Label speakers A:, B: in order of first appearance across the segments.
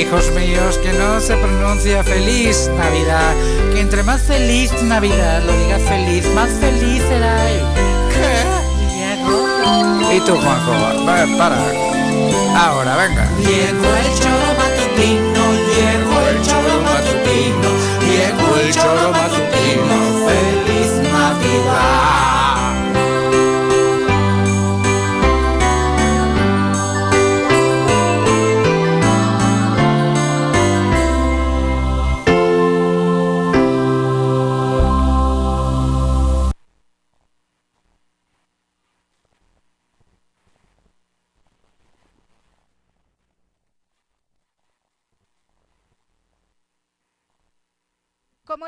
A: Hijos míos, que no se pronuncia feliz Navidad, que entre más feliz Navidad lo diga feliz, más feliz será. ¿Qué? ¿Y tú, Juanjo? Va, para. Ahora, venga.
B: Llegó el choro matutino, llegó el choro matutino, llegó el choro matutino,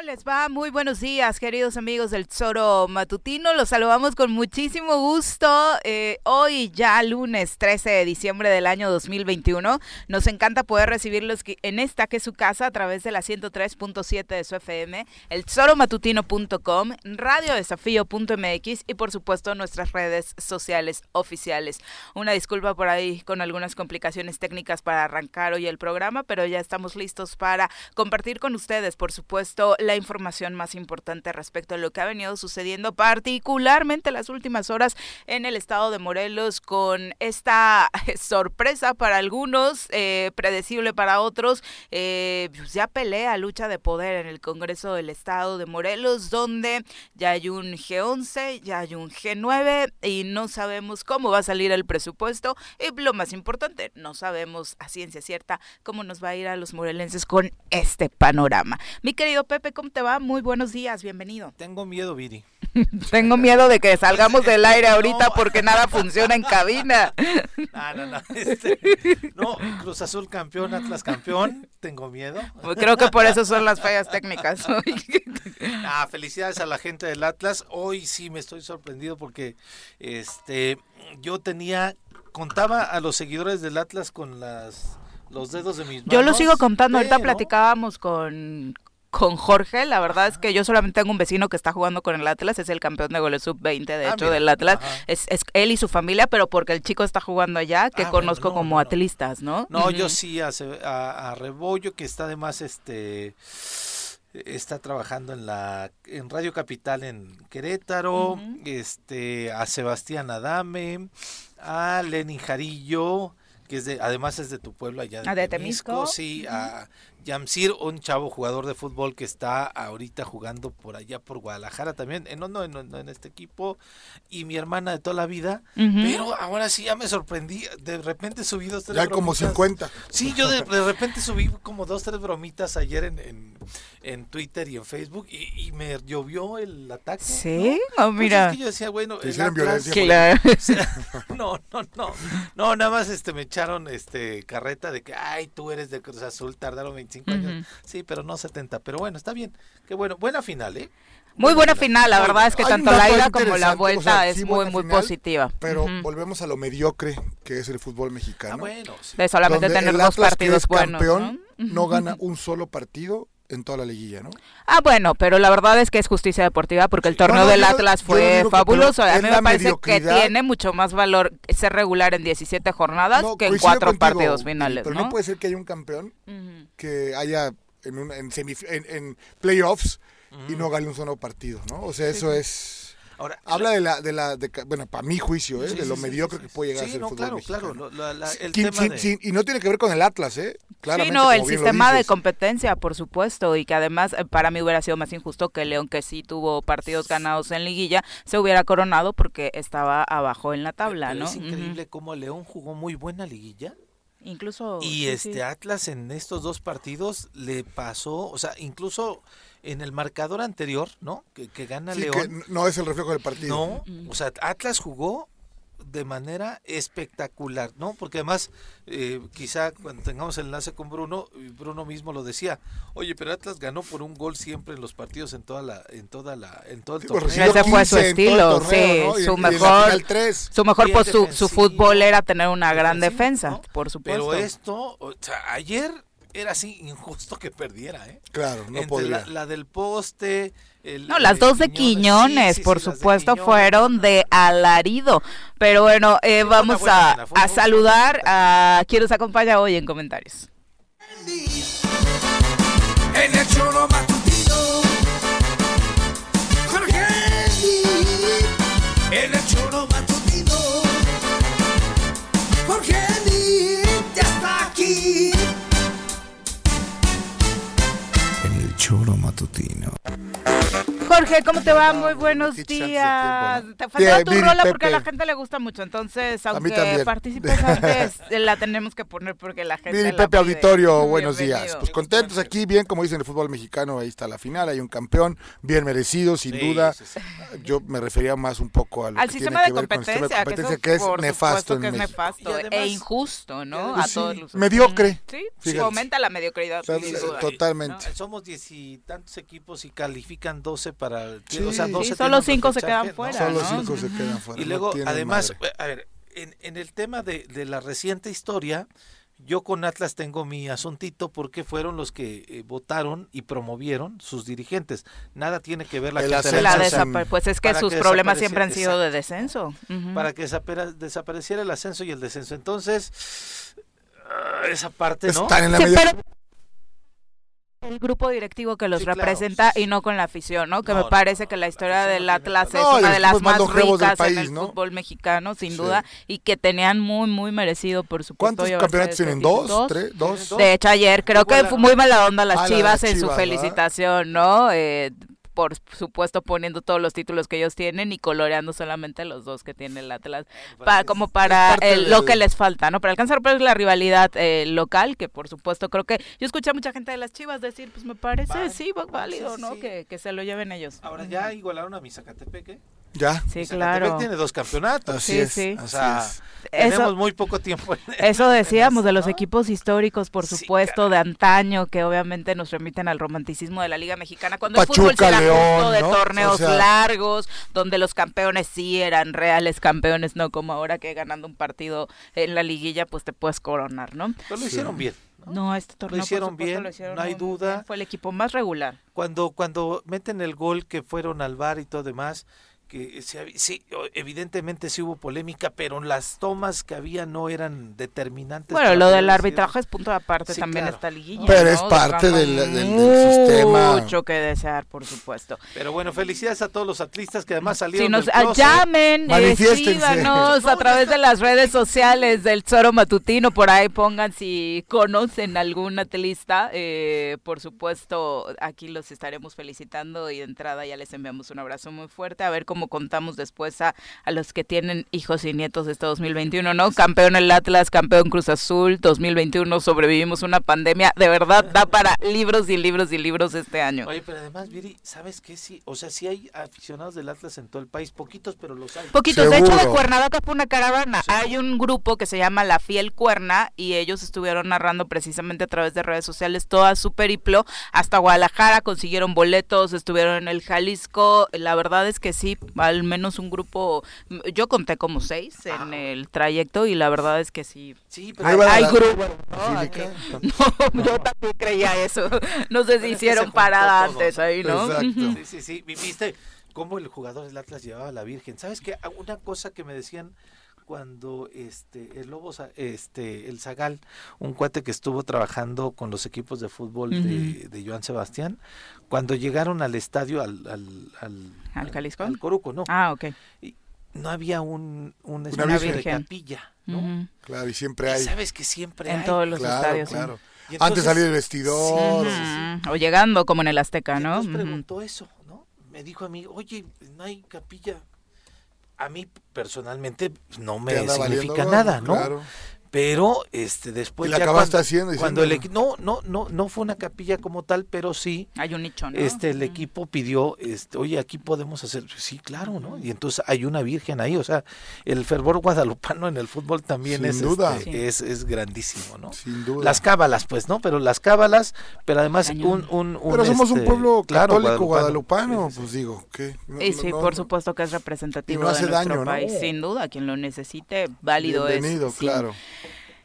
C: ¿Cómo les va? Muy buenos días, queridos amigos del Zoro Matutino. Los saludamos con muchísimo gusto. Eh, hoy, ya lunes 13 de diciembre del año 2021, nos encanta poder recibirlos en esta que es su casa a través de la 103.7 de su FM, el zoromatutino.com, radiodesafío.mx y por supuesto nuestras redes sociales oficiales. Una disculpa por ahí con algunas complicaciones técnicas para arrancar hoy el programa, pero ya estamos listos para compartir con ustedes, por supuesto, la información más importante respecto a lo que ha venido sucediendo, particularmente las últimas horas en el estado de Morelos, con esta sorpresa para algunos, eh, predecible para otros, eh, pues ya pelea, lucha de poder en el Congreso del Estado de Morelos, donde ya hay un G11, ya hay un G9 y no sabemos cómo va a salir el presupuesto y lo más importante, no sabemos a ciencia cierta cómo nos va a ir a los morelenses con este panorama. Mi querido Pepe, ¿cómo te va? Muy buenos días, bienvenido.
D: Tengo miedo, Viri.
C: Tengo miedo de que salgamos del aire ahorita porque nada funciona en cabina.
D: No, no, no. Este, no, Cruz Azul campeón, Atlas campeón. Tengo miedo.
C: Pues creo que por eso son las fallas técnicas.
D: ah, felicidades a la gente del Atlas. Hoy sí me estoy sorprendido porque este yo tenía contaba a los seguidores del Atlas con las los dedos de mis manos.
C: Yo lo sigo contando, ahorita platicábamos con, con Jorge. La verdad es que yo solamente tengo un vecino que está jugando con el Atlas, es el campeón de goles sub-20, de ah, hecho, del Atlas. Es, es, él y su familia, pero porque el chico está jugando allá, que ah, conozco como atlistas, ¿no?
D: No, yo sí, a, a, Rebollo, que está además, este está trabajando en la en Radio Capital en Querétaro, este a Sebastián Adame, a Lenin Jarillo, que es de, además es de tu pueblo allá de,
C: ah, Temisco,
D: sí, a Yamsir, un chavo jugador de fútbol que está ahorita jugando por allá por Guadalajara también, en, no, no, en este equipo, y mi hermana de toda la vida, pero ahora sí ya me sorprendí, de repente subí dos, tres
E: Ya como 50.
D: Sí, yo de, repente subí como dos, tres bromitas ayer en, en, Twitter y en Facebook, y, me llovió el ataque.
C: Sí, ¿no? Oh, mira.
D: Pues es que yo decía, bueno,
E: violencia.
D: no, no, no, no, nada más este me echaron este carreta de que, ay, tú eres de Cruz Azul, tardaron 20 Sí, pero no 70. Pero bueno, está bien. Qué bueno. Buena final, ¿eh?
C: Muy buena final, la verdad es que tanto la ida como la vuelta es muy, muy positiva.
E: Pero volvemos a lo mediocre que es el fútbol mexicano. Ah,
D: bueno,
C: De solamente tener dos partidos buenos.
E: Campeón, ¿no? gana un solo partido en toda la liguilla, ¿no?
C: Ah, bueno, pero la verdad es que es justicia deportiva porque el torneo del Atlas fue fabuloso. A mí me parece que tiene mucho más valor ser regular en 17 jornadas que en cuatro partidos finales.
E: Pero ¿no? puede ser que haya un campeón que haya en, un, en, en, playoffs y no gane un solo partido, ¿no? O sea, eso es Habla de la, de la bueno, para mi juicio, ¿eh? de lo mediocre que puede llegar a ser el fútbol claro, claro. y no tiene que ver con el Atlas, ¿eh?
C: sí, no, el sistema de competencia, por supuesto, y que además eh, para mí hubiera sido más injusto que León, que sí tuvo partidos ganados en liguilla, se hubiera coronado porque estaba abajo en la tabla, ¿no?
D: Es increíble cómo León jugó muy buena liguilla
C: Incluso.
D: Y este Atlas en estos dos partidos le pasó, o sea, incluso en el marcador anterior, ¿no? Que, que gana León.
E: no es el reflejo del partido.
D: No, o sea, Atlas jugó de manera espectacular, ¿no? Porque además, eh, quizá cuando tengamos el enlace con Bruno, Bruno mismo lo decía, oye, pero Atlas ganó por un gol siempre en los partidos en toda la, en toda la, en todo el
C: torneo. Ese fue su estilo, sí, su, mejor, su mejor, pues su, su fútbol era tener una gran defensa, por supuesto.
D: Pero esto, o sea, ayer era así injusto que perdiera, ¿eh?
E: Claro, no podía.
D: La, del poste.
C: no, las dos de Quiñones, por supuesto, fueron de alarido. Pero bueno, eh, vamos a, a saludar a quien nos acompaña hoy en comentarios. En el choro matutino, Jorge En el choro matutino. Jorge, ¿cómo te va? Muy buenos días. Te faltaba tu rola porque a la gente le gusta mucho, entonces aunque participes antes, la tenemos que poner porque la gente
E: Miri, Pepe Auditorio, buenos días. Pues contentos aquí, bien, como dicen el fútbol mexicano, ahí está la final, hay un campeón, bien merecido, sin duda. Yo me refería más un poco
C: al, sistema, de competencia, que, es nefasto que es nefasto e injusto, ¿no?
E: a todos los... Mediocre.
C: Sí, aumenta la mediocridad.
E: Totalmente.
D: Somos diez y tantos equipos y califican 12 para...
C: o sea, 12 solo 5 se quedan fuera.
E: Solo 5 se quedan fuera.
D: Y luego, además, a ver, en, en, el tema de, de la reciente historia, yo con Atlas tengo mi asuntito porque fueron los que eh, votaron y promovieron sus dirigentes. Nada tiene que ver la,
C: la, la Pues es que sus problemas siempre han sido de descenso.
D: Para que desapareciera el ascenso y el descenso. Entonces, ah, esa parte, ¿no?
E: Están en la media
C: el grupo directivo que los representa y no con la afición, ¿no? Que me parece que la historia del Atlas es una de las más ricas en el fútbol mexicano, sin duda, y que tenían muy, muy merecido, por supuesto.
E: ¿Cuántos campeonatos tienen? ¿Dos? ¿Tres? ¿Dos?
C: De hecho, ayer creo que fue muy mala onda las ah, Chivas en su felicitación, ¿no? Eh, por supuesto poniendo todos los títulos que ellos tienen y coloreando solamente los dos que tiene el Atlas, para, como para lo que les falta, ¿no? Para alcanzar pues, la rivalidad eh, local, que por supuesto creo que yo escuché a mucha gente de las Chivas decir, pues me parece, sí, válido, ¿no? Que, que, se lo lleven ellos.
D: Ahora ya igualaron a mi Zacatepeque.
E: Ya.
C: Sí, claro.
D: tiene dos campeonatos.
E: sí, sí.
D: O sea, tenemos muy poco tiempo.
C: eso decíamos de los equipos históricos, por supuesto, de antaño, que obviamente nos remiten al romanticismo de la Liga Mexicana. Cuando el fútbol se de torneos largos, donde los campeones sí eran reales campeones, no como ahora que ganando un partido en la liguilla, pues te puedes coronar, ¿no?
D: Pero lo hicieron bien.
C: ¿no? este torneo
D: lo hicieron bien, no hay duda.
C: Fue el equipo más regular.
D: Cuando cuando meten el gol que fueron al bar y todo demás, que sí, evidentemente sí hubo polémica, pero las tomas que había no eran determinantes.
C: Bueno, lo del arbitraje es punto de aparte también esta liguilla.
E: Pero es parte del, sistema.
C: Mucho que desear, por supuesto.
D: Pero bueno, felicidades a todos los atlistas que además salieron. Si
C: nos del llamen, escríbanos a través de las redes sociales del Zoro Matutino, por ahí pongan si conocen algún atlista. Eh, por supuesto, aquí los estaremos felicitando y de entrada ya les enviamos un abrazo muy fuerte. A ver cómo contamos después a, a los que tienen hijos y nietos de este 2021, ¿no? Campeón el Atlas, campeón Cruz Azul, 2021 sobrevivimos una pandemia, de verdad da para libros y libros y libros este año.
D: Oye, pero además, Viri, ¿sabes qué? Sí, o sea, sí hay aficionados del Atlas en todo el país, poquitos, pero los hay.
C: Poquitos, de hecho de Cuernavaca fue una caravana. Hay un grupo que se llama La Fiel Cuerna y ellos estuvieron narrando precisamente a través de redes sociales toda su periplo hasta Guadalajara, consiguieron boletos, estuvieron en el Jalisco, la verdad es que sí, al menos un grupo, yo conté como seis en ah. el trayecto y la verdad es que sí.
D: Sí,
C: pero hay, grupos. ¿no? yo también creía eso. No sé si hicieron parada antes ahí, ¿no?
D: Sí, sí, sí. ¿Viste cómo el jugador del Atlas llevaba a la Virgen? ¿Sabes qué? Una cosa que me decían cuando este el Lobo este el Zagal un cuate que estuvo trabajando con los equipos de fútbol de, de, Joan Sebastián cuando llegaron al estadio al al
C: al, ¿Al Jalisco
D: al Coruco no.
C: Ah ok.
D: Y no había un un una de capilla no
E: claro y siempre hay.
D: sabes que siempre
C: en todos los estadios
E: claro. Antes salir del vestidor
C: o llegando como en el Azteca no
D: entonces preguntó eso no me dijo a mí oye no hay capilla a mí personalmente no me significa nada, ¿no? Pero este después
E: ¿Y la
D: ya
E: acabaste
D: cuando,
E: haciendo?
D: cuando el no no no no fue una capilla como tal pero sí
C: Hay un nicho, ¿no?
D: este el equipo pidió este oye aquí podemos hacer sí claro no y entonces hay una virgen ahí o sea el fervor guadalupano en el fútbol también
E: Sin
D: es
E: duda.
D: este,
C: Sí.
D: es es grandísimo no
E: Sin duda.
D: las cábalas pues no pero las cábalas pero además un, un, un,
E: Pero somos un
D: este,
E: pueblo
D: claro,
E: católico guadalupano,
D: Sí, sí, sí.
E: pues digo, ¿qué? No,
C: Y sí,
E: no,
C: por
E: no.
C: supuesto que es representativo
E: Y no hace
C: de nuestro
E: daño, ¿no?
C: país, sin duda, quien lo necesite, válido
E: Bienvenido,
C: es. sí.
E: claro.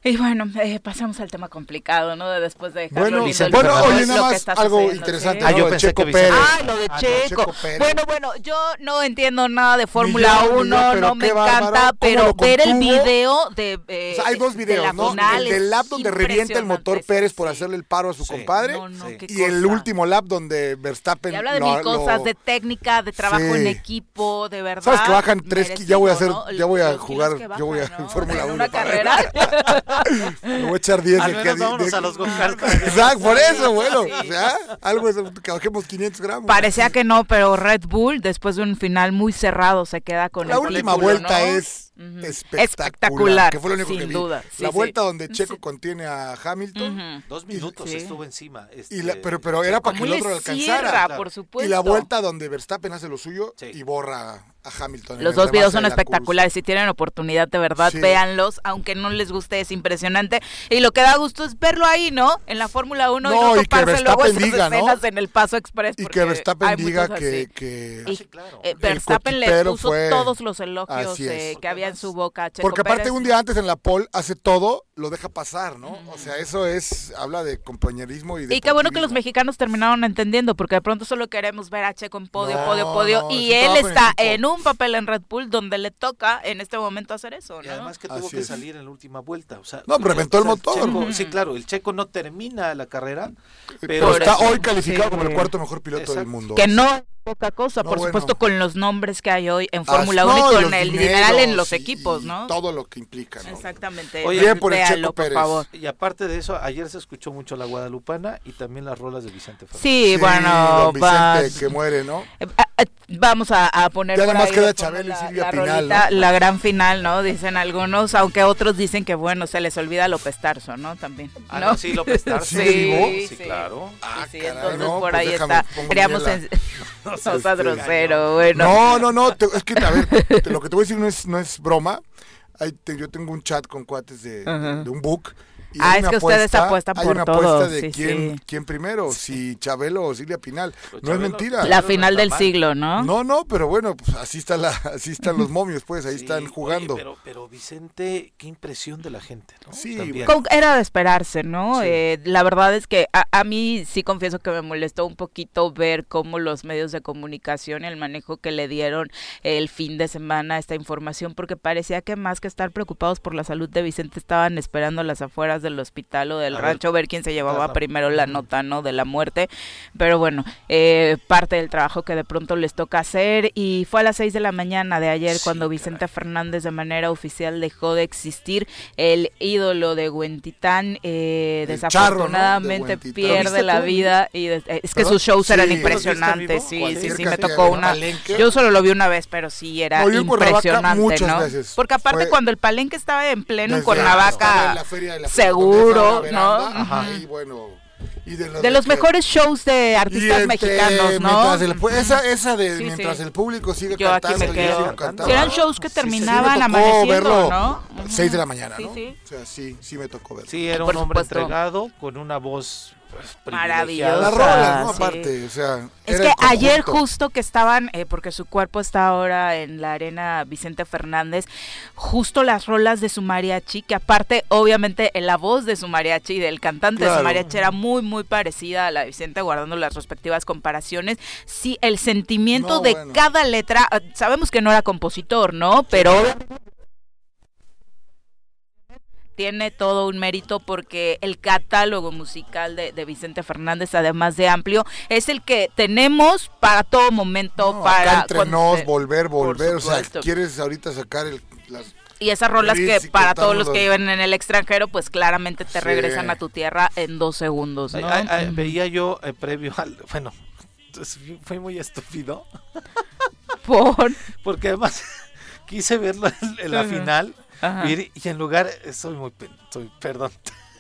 C: Y bueno, eh, pasamos al tema complicado, ¿no? De después de dejarlo
E: Bueno,
C: lindo
D: Vicente
C: el
E: bueno, oye, nada más algo interesante.
C: ¿sí?
D: Ah,
E: ¿no?
D: yo
E: De
D: pensé
E: Checo
D: que
E: Pérez.
C: Ay, lo de
E: Ah, no,
C: Checo.
E: Pérez.
C: Bueno, bueno, yo no entiendo nada de Fórmula
E: Ni yo, ni yo,
C: 1,
E: pero
C: no me
E: bárbaro,
C: encanta, pero ver el video de. eh,
E: O sea, hay dos
C: de
E: videos,
C: la
E: ¿no?
C: final
E: El del lap donde revienta el motor Pérez por hacerle el paro a su
D: Sí.
E: compadre.
C: No, no,
D: Sí.
C: qué
E: Y el último lap donde Verstappen
C: Y habla de
E: lo-
C: mil cosas,
E: lo-
C: de técnica, de trabajo
E: Sí.
C: en equipo, de verdad.
E: Sabes que bajan tres ya voy a hacer- ya voy a jugar, yo voy a
C: ¿no?
E: Fórmula
C: En
E: 1
C: una carrera.
E: Le voy a echar 10
D: Al
E: de
D: menos vámonos a los go-karts.
E: Exacto, por eso, bueno.
C: Sí.
E: O sea, algo es que bajemos 500 gramos.
C: Parecía que no, pero Red Bull, después de un final muy cerrado, se queda con
E: La
C: el
E: última
C: título,
E: vuelta
C: ¿no?
E: es Espectacular,
C: Espectacular,
E: Que fue lo único
C: sin
E: que vi.
C: duda, sí,
E: la
C: sí.
E: vuelta donde
C: Sí.
E: Checo contiene a Hamilton.
D: Dos minutos
C: Sí.
D: estuvo encima.
E: Y la-
D: este,
E: pero, pero era para que
C: ¿Cómo
E: el otro
C: le
E: lo alcanzara.
C: cierra, por supuesto.
E: Y la vuelta donde Verstappen hace lo suyo
D: Sí.
E: y borra a Hamilton.
C: Los dos videos son espectaculares. Si tienen oportunidad, de verdad,
E: Sí.
C: véanlos. Aunque no les guste, es impresionante. Y lo que da gusto es verlo ahí, ¿no? En la Fórmula 1
E: No,
C: y no
E: y
C: toparse luego esas
E: diga, ¿no?
C: escenas en el Paso Express.
E: Y que Verstappen diga que,
C: así.
E: que-
C: Y,
D: sí, claro.
C: eh, Verstappen le puso
E: fue-
C: todos los elogios eh, que había en su boca. Checo
E: Porque aparte
C: Pérez.
E: un día antes en la pole hace todo, lo deja pasar, ¿no? O sea, eso es, habla de compañerismo y de
C: Y qué bueno que los mexicanos terminaron entendiendo, porque de pronto solo queremos ver a Checo en podio,
E: No,
C: podio, podio.
E: no,
C: y él está en un papel en Red Bull donde le toca en este momento hacer eso,
D: Y
C: ¿no?
D: además que tuvo
E: Así
D: que
E: es.
D: salir en la última vuelta. O sea,
E: No, pero reventó el motor.
D: Checo- sí, claro, el checo no termina la carrera,
E: Pero,
D: pero
C: Por
E: está
C: eso.
E: hoy calificado
C: Sí.
E: como el cuarto mejor piloto del mundo.
C: Que no poca cosa,
E: No,
C: por
E: bueno.
C: supuesto, con los nombres que hay hoy en
E: Ah,
C: Fórmula
E: no,
C: 1 y
E: y
C: con el dineral en los
E: y-
C: equipos,
E: y
C: ¿no?
E: Todo lo que implica, ¿no?
C: Exactamente.
D: Oye,
E: Bien por el
C: Véanlo,
E: Checo
C: por
E: Pérez.
C: favor.
D: y aparte de eso, ayer se escuchó mucho la guadalupana y también las rolas de Vicente Fernández.
C: Sí, bueno,
E: don Vicente
C: vas-
E: que muere, ¿no?
C: Eh, ah, eh, Vamos a, a poner
E: Ya
C: por
E: nada más
C: ahí
E: queda Chabelo y
C: la-
E: Silvia
C: la
E: Pinal,
C: rolita,
E: ¿no?
C: La gran final, ¿no? Dicen algunos, aunque otros dicen que, bueno, se les olvida López Tarso, ¿no? También.
D: Ah,
C: ¿no?
D: no, sí, López Tarso.
E: ¿Sí, vivo?
D: Sí, claro.
E: Ah,
C: sí,
E: caray,
C: entonces
E: no,
C: por
E: pues
C: ahí
E: déjame,
C: está. Queríamos. no seas grosero, bueno.
E: No, no, no, te- es que, a ver, te- lo que te voy a decir no es, no es broma. Te- yo tengo un chat con cuates de un book. Y
C: Ah,
E: hay
C: es
E: una
C: que ustedes apuestan
E: hay
C: por
E: una
C: todo,
E: apuesta de
C: sí,
E: quién,
C: sí.
E: quién primero, si Chabelo o Silvia Pinal.
D: Pero
E: No es mentira.
C: La final del
D: mal.
C: siglo, ¿no?
E: No, no, pero bueno, pues así está la, así están los momios, pues, ahí
D: Sí,
E: están
D: oye,
E: jugando.
D: pero, pero Vicente, qué impresión de la gente, ¿no?
E: Sí,
C: Era de esperarse, ¿no?
D: Sí.
C: Eh, la verdad es que a, a mí sí confieso que me molestó un poquito ver cómo los medios de comunicación y el manejo que le dieron el fin de semana a esta información, porque parecía que más que estar preocupados por la salud de Vicente, estaban esperando a las afueras del hospital o del
D: A ver,
C: rancho ver quién se llevaba primero la nota, ¿no? De la muerte. Pero bueno, eh, parte del trabajo que de pronto les toca hacer y fue a las 6 de la mañana de ayer
D: Sí,
C: cuando Vicente Fernández de manera oficial dejó de existir el ídolo de Huentitán eh,
E: El charro, ¿no?
C: desafortunadamente
E: De
C: pierde
D: ¿Lo viste
C: la vida y de- eh, es que
E: ¿Perdón?
C: sus shows eran
E: Sí.
C: impresionantes
D: ¿Lo viste
C: sí sí sí me tocó una
E: palenque.
C: yo solo lo vi una vez pero sí era
E: No,
C: impresionante no
E: veces.
C: porque aparte
E: Fue-
C: cuando el palenque estaba en pleno en
E: Desde-
C: Cuernavaca
E: la feria de la feria,
C: seguro, ¿no? Ujú.
E: Y bueno, y de los,
C: de los
E: que-
C: mejores shows de artistas
E: este,
C: mexicanos no
E: mientras el pu- esa, esa de
C: Sí,
E: mientras
C: sí.
E: el público sigue
C: Yo aquí
E: cantando,
C: me
E: y
C: quedo.
E: cantando.
C: Sí, eran shows que
E: Sí, sí,
C: terminaban
E: me tocó
C: amaneciendo,
E: verlo
C: ¿no?
E: 6 de la mañana,
C: Sí,
E: ¿no?
C: sí.
E: O sea, sí, sí me tocó verlo.
D: Sí, era
C: Por
D: un hombre
C: supuesto.
D: entregado con una voz pues,
C: Maravillosa.
E: Las
D: privilegiada.
E: rolas, ¿no?
C: sí.
E: Aparte, o sea,
C: Es que ayer justo que estaban, eh, porque su cuerpo está ahora en la arena Vicente Fernández, justo las rolas de su mariachi, que aparte obviamente la voz de su mariachi y del cantante de su mariachi era muy muy parecida a la de Vicente, guardando las respectivas comparaciones. Sí, el sentimiento
E: No,
C: de
E: bueno.
C: cada letra, eh, sabemos que no era compositor, ¿no? Pero tiene todo un mérito porque el catálogo musical de, de Vicente Fernández, además de amplio, es el que tenemos para todo momento,
E: No,
C: para
E: acá entre
C: cuando
E: nos, volver, volver, o sea, quieres ahorita sacar el, las,
C: y esas rolas que para todos los que viven en el extranjero, pues claramente te
E: Sí.
C: regresan a tu tierra en dos segundos,
D: Ay,
C: ¿no?
D: ay, ay, veía yo eh, previo al. Bueno, fue muy estúpido.
C: Por
D: Porque además quise verlo en, en la final Y, en lugar, soy muy, soy, perdón.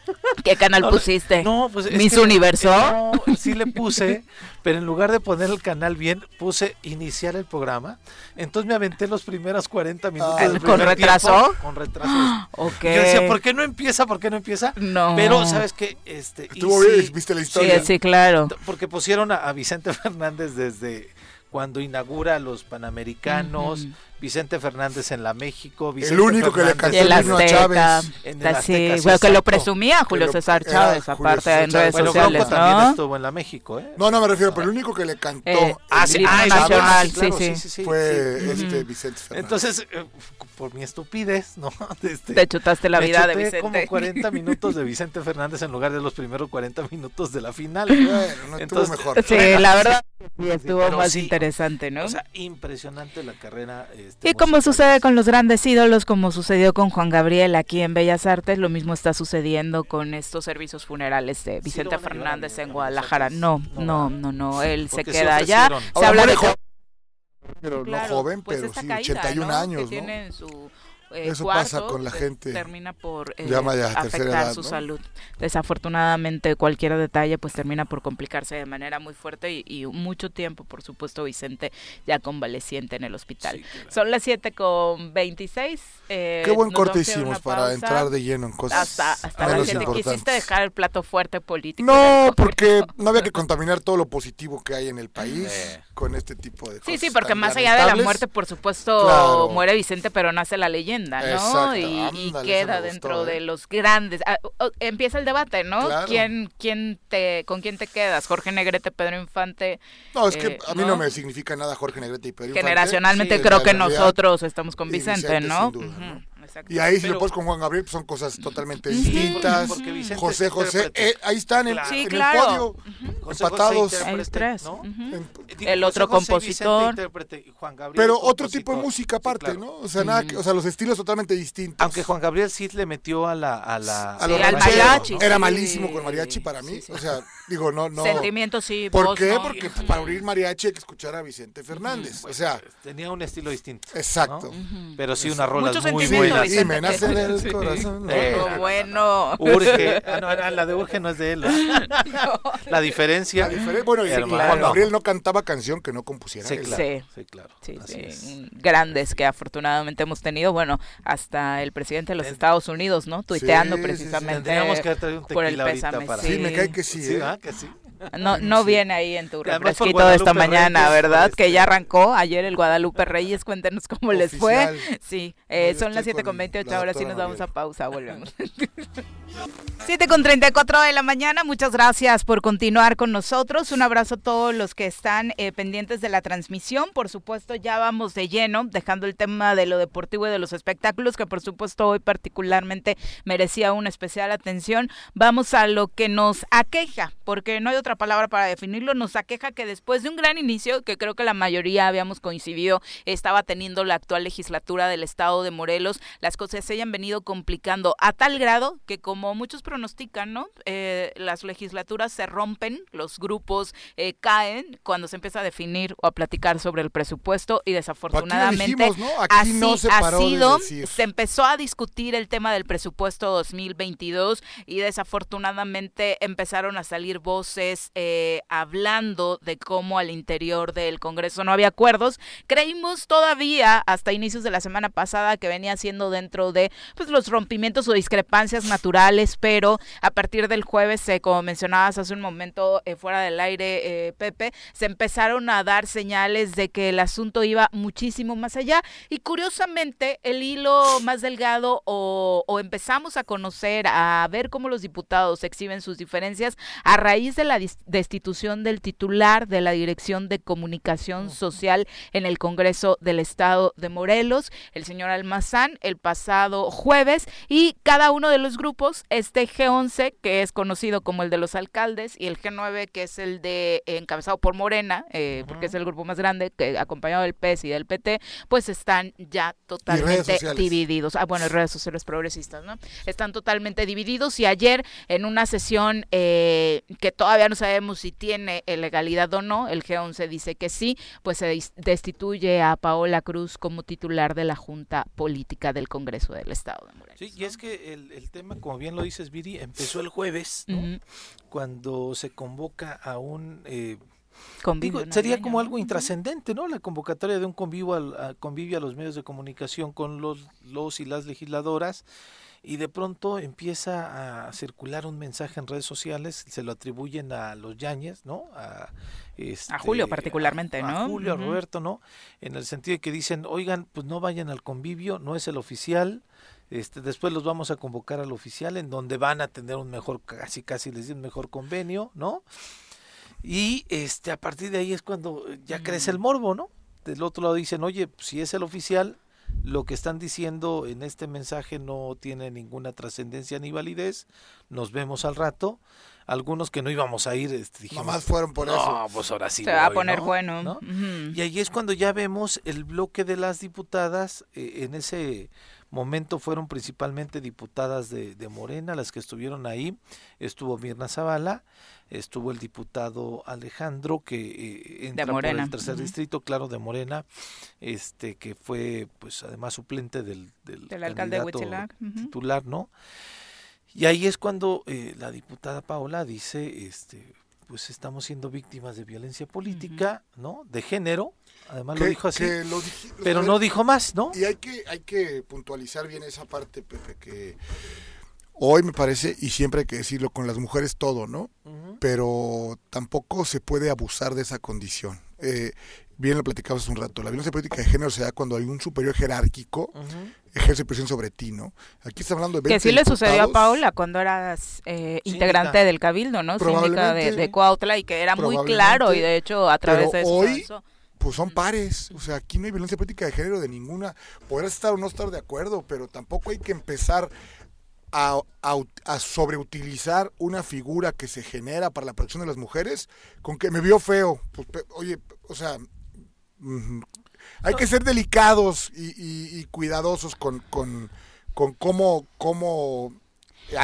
C: ¿Qué canal pusiste?
D: No, pues
C: Miss Universo.
D: No, sí le puse, pero en lugar de poner el canal bien, puse iniciar el programa. Entonces me aventé los primeros 40 minutos.
C: Ah, ¿Con retraso?
D: con retraso. okay. Yo decía, ¿por qué no empieza? ¿Por qué no empieza?
C: No.
D: Pero, ¿sabes qué? Este,
E: Estuvo bien, viste la historia.
C: Sí, sí, claro.
D: Porque pusieron a Vicente Fernández desde cuando inaugura los Panamericanos, Vicente Fernández en la México, Vicente
E: el único que le cantó el a Chávez.
C: En el sí, bueno, que lo presumía Julio César Chávez, aparte en redes
D: bueno,
C: sociales,
D: ¿no? también estuvo en la México, ¿eh?
E: No, no me refiero, pero el único que le cantó
C: eh,
E: ah,
C: sí, ah, nacional, sí, sí,
E: sí, fue este Vicente Fernández.
D: Entonces, eh, por mi estupidez, ¿no?
C: Este, Te chutaste la vida de Vicente.
D: como 40 minutos de Vicente Fernández en lugar de los primeros 40 minutos de la final.
E: Bueno, no estuvo mejor.
C: Sí, la verdad estuvo más interesante, ¿no?
D: O sea, impresionante la carrera. Este,
C: y como sucede con los grandes ídolos, como sucedió con Juan Gabriel aquí en Bellas Artes, lo mismo está sucediendo con estos servicios funerales de Vicente Fernández en Guadalajara. No, no, no, no, él se queda allá. Se habla de...
E: Pero no joven, pues pero sí, 81 años, ¿no?
C: Tiene su
E: eh, Eso pasa con la gente.
C: Termina por eh, afectar su salud. Desafortunadamente cualquier detalle pues termina por complicarse de manera muy fuerte y, mucho tiempo, por supuesto, Vicente ya convaleciente en el hospital. Son las 7 con 26.
E: Eh, Qué buen corte hicimos para entrar de lleno en cosas
C: hasta, hasta las 7. Quisiste dejar el plato fuerte político.
E: No, porque no había que contaminar todo lo positivo que hay en el país con este tipo de cosas.
C: Sí, sí, porque más allá de la muerte, por supuesto, muere Vicente, pero nace la leyenda. ¿no? Y, queda dentro de ¿eh? los grandes. Ah, empieza el debate, ¿no? ¿Quién, quién te, ¿Con quién te quedas? ¿Jorge Negrete, Pedro Infante?
E: No, es que eh, a mí ¿no? me significa nada Jorge Negrete y Pedro
C: Infante. Generacionalmente creo que nosotros estamos con Vicente, ¿no?
E: Y ahí si lo pones con Juan Gabriel pues son cosas totalmente distintas. José José, eh, ahí están en, el podio, empatados.
C: el otro compositor.
E: Pero otro tipo de música aparte, ¿no? O sea, nada, o sea, los estilos totalmente distintos.
D: Aunque Juan Gabriel sí le metió a la... A la
E: al mariachi. Era malísimo con mariachi para mí. O sea, digo, no, no.
C: Sentimiento sí.
E: ¿Por qué? Porque para abrir mariachi hay que escuchar a Vicente Fernández. O sea.
D: Tenía un estilo distinto.
E: Exacto.
D: Pero sí una rola muy buena.
E: Y me nace el corazón.
C: Eh, bueno.
D: Urge. Ah, no, la de Urge no es de él. La diferencia.
E: bueno, y Juan Gabriel no cantaba canción que no compusiera.
D: Sí, claro.
C: Sí, claro. Sí, sí. Grandes que afortunadamente hemos tenido. Bueno, hasta el presidente de los Estados Unidos, ¿no? Tuiteando precisamente por el pésame.
E: Para... Sí, me cae que sí.
D: ¿eh? que sí.
C: No, no viene ahí en tu refresquito de esta mañana, ¿verdad? Que ya arrancó ayer el Guadalupe Reyes. Cuéntenos cómo les fue. Sí, eh, son las 7 con 28. Ahora sí nos vamos a pausa. Volvemos. 7 con 34 de la mañana. Muchas gracias por continuar con nosotros. Un abrazo a todos los que están eh, pendientes de la transmisión. Por supuesto, ya vamos de lleno, dejando el tema de lo deportivo y de los espectáculos, que por supuesto hoy particularmente merecía una especial atención. Vamos a lo que nos aqueja, porque no hay otra palabra para definirlo. Nos aqueja que después de un gran inicio, que creo que la mayoría habíamos coincidido, estaba teniendo la actual legislatura del estado de Morelos, las cosas se hayan venido complicando a tal grado que como muchos pronostican, ¿no? Eh, las legislaturas se rompen, los grupos eh, caen cuando se empieza a definir o a platicar sobre el presupuesto y desafortunadamente así, no se, ha sido, se empezó a discutir el tema del presupuesto 2022 y desafortunadamente empezaron a salir voces eh, hablando de cómo al interior del Congreso no había acuerdos. Creímos todavía hasta inicios de la semana pasada que venía siendo dentro de pues los rompimientos o discrepancias naturales, pero a partir del jueves, eh, como mencionabas hace un momento eh, fuera del aire, Pepe, se empezaron a dar señales de que el asunto iba muchísimo más allá y curiosamente el hilo más delgado o, o empezamos a conocer, a ver cómo los diputados exhiben sus diferencias a raíz de la destitución del titular de la Dirección de Comunicación Social en el Congreso del Estado de Morelos, el señor Almazán, el pasado jueves, y cada uno de los grupos, este G11, que es conocido como el de los alcaldes, y el G9, que es el de encabezado por Morena, eh, porque es el grupo más grande, que acompañado del PES y del PT, pues están ya totalmente divididos. Ah, bueno, redes sociales progresistas, ¿no? Están totalmente divididos y ayer en una sesión eh, que todavía no sabemos si tiene legalidad o no. El G11 dice que sí, pues se destituye a Paola Cruz como titular de la Junta Política del Congreso del Estado de Morelos.
D: Sí, y es que el, tema, como bien lo dices, Viri, empezó el jueves, cuando se convoca a un... Eh, sería como algo intrascendente, ¿no? La convocatoria de un convivio, al, convivio a los medios de comunicación con los, los y las legisladoras y de pronto empieza a circular un mensaje en redes sociales, se lo atribuyen a los Yañez, ¿no? A,
C: este, Julio particularmente, ¿no?
D: A Julio, a Roberto, ¿no? En el sentido de que dicen, oigan, pues no vayan al convivio, no es el oficial, este, después los vamos a convocar al oficial en donde van a tener un mejor, casi casi les un mejor convenio, ¿no? Y este, a partir de ahí es cuando ya crece el morbo, ¿no? Del otro lado dicen, oye, si es el oficial, lo que están diciendo en este mensaje no tiene ninguna trascendencia ni validez, nos vemos al rato. Algunos que no íbamos a ir, este,
E: dijimos, fueron por eso.
D: pues ahora sí.
C: Se va a poner bueno.
D: Y ahí es cuando ya vemos el bloque de las diputadas. Eh, en ese momento fueron principalmente diputadas de, de Morena las que estuvieron ahí. Estuvo Mirna Zavala estuvo el diputado Alejandro que eh, entra por el tercer distrito claro de Morena este que fue pues además suplente del, del, alcalde titular no y ahí es cuando eh, la diputada Paola dice este pues estamos siendo víctimas de violencia política no de género además lo dijo así pero no dijo más no
E: y hay que hay que puntualizar bien esa parte Pepe que Hoy me parece, y siempre hay que decirlo, con las mujeres todo, ¿no? Pero tampoco se puede abusar de esa condición. Eh, bien lo platicabas hace un rato, la violencia política de género se da cuando hay un superior jerárquico ejerce presión sobre ti, ¿no? Aquí está hablando de
C: Que sí le sucedió a Paula cuando eras eh, integrante del Cabildo, ¿no? Síndica de, de Cuautla y que era muy claro y de hecho a través de eso...
E: Hoy, pues son pares, o sea, aquí no hay violencia política de género de ninguna, podrás estar o no estar de acuerdo, pero tampoco hay que empezar a, sobreutilizar una figura que se genera para la protección de las mujeres con que me vio feo. Pues, oye, o sea, hay que ser delicados y, cuidadosos con, con, con cómo, cómo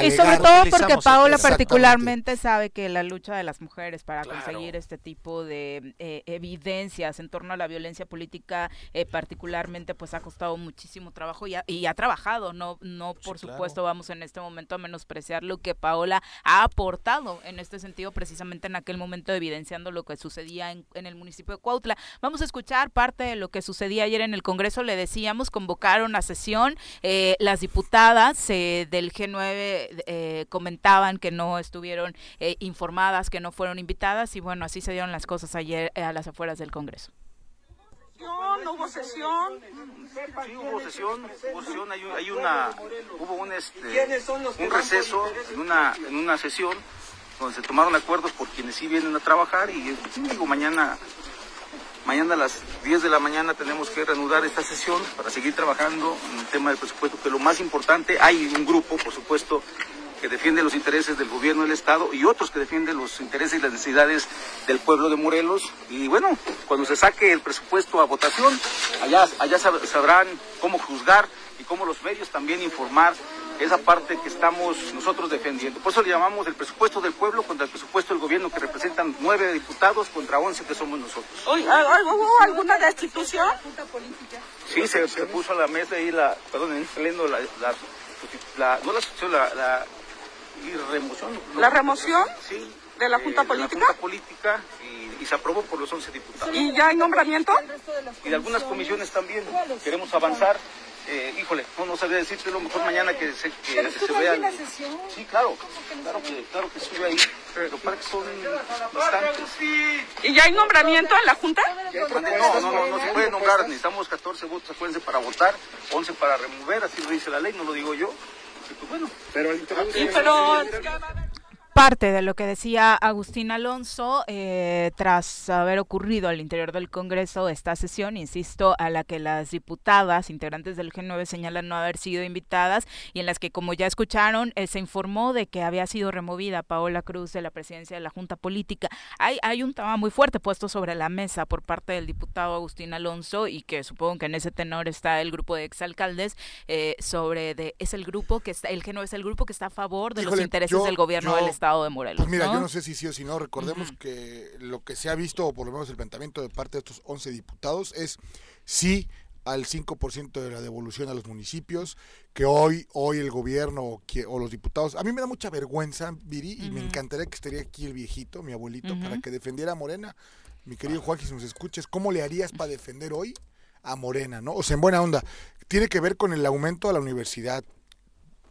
C: y sobre todo porque Paola particularmente sabe que la lucha de las mujeres para conseguir este tipo de eh, evidencias en torno a la violencia política eh, particularmente pues ha costado muchísimo trabajo y ha, y ha trabajado, no, no por supuesto vamos en este momento a menospreciar lo que Paola ha aportado en este sentido precisamente en aquel momento evidenciando lo que sucedía en, en el municipio de Cuautla. Vamos a escuchar parte de lo que sucedía ayer en el Congreso, le decíamos, convocaron a sesión eh, las diputadas del G9 eh, comentaban que no estuvieron eh, informadas, que no fueron invitadas y bueno, así se dieron las cosas ayer eh, a las afueras del Congreso.
F: No hubo sesión.
G: Sí, hubo sesión, hubo sesión, hay, una, hubo un, este, un receso en una, en una sesión donde se tomaron acuerdos por quienes sí vienen a trabajar y digo, mañana Mañana a las 10 de la mañana tenemos que reanudar esta sesión para seguir trabajando en el tema del presupuesto, que lo más importante, hay un grupo, por supuesto, que defiende los intereses del gobierno del Estado y otros que defienden los intereses y las necesidades del pueblo de Morelos. Y bueno, cuando se saque el presupuesto a votación, allá, allá sabrán cómo juzgar y cómo los medios también informar esa parte que estamos nosotros defendiendo. Por eso le llamamos el presupuesto del pueblo contra el presupuesto del gobierno, que representan nueve diputados contra once que somos nosotros.
F: ¿Hubo alguna destitución?
G: Sí, se, puso a la mesa y la, perdón, leyendo la, la, no la la, remoción.
F: ¿La remoción?
G: Sí.
F: ¿De la Junta Política?
G: De la Junta Política y, se aprobó por los once diputados.
F: ¿Y ya hay nombramiento?
G: Y de algunas comisiones también. Queremos avanzar. Eh, híjole, no, no sabía decirte, lo mejor mañana que se, que se vea.
F: la sesión?
G: Sí, claro, claro que, claro que sube ahí, pero para que son bastantes.
F: ¿Y ya hay nombramiento en la Junta?
G: No, no, no, no se puede nombrar, necesitamos 14 votos, acuérdense, para votar, 11 para remover, así lo dice la ley, no lo digo yo. Bueno,
F: pero, pero
C: parte de lo que decía Agustín Alonso eh, tras haber ocurrido al interior del Congreso esta sesión, insisto, a la que las diputadas integrantes del G9 señalan no haber sido invitadas y en las que, como ya escucharon, eh, se informó de que había sido removida Paola Cruz de la presidencia de la Junta Política. Hay, hay un tema muy fuerte puesto sobre la mesa por parte del diputado Agustín Alonso y que supongo que en ese tenor está el grupo de exalcaldes eh, sobre de es el grupo que está el G9 es el grupo que está a favor de los intereses del gobierno del Estado estado de Morelos.
E: Pues mira,
C: ¿no?
E: yo no sé si sí o si no. Recordemos que lo que se ha visto, o por lo menos el planteamiento de parte de estos 11 diputados, es sí al 5% de la devolución a los municipios, que hoy hoy el gobierno o, que- o los diputados, a mí me da mucha vergüenza, Viri, y me encantaría que estaría aquí el viejito, mi abuelito, para que defendiera a Morena. Mi querido Juan, si nos escuches, ¿cómo le harías para defender hoy a Morena, no? O sea, en buena onda, tiene que ver con el aumento a la universidad.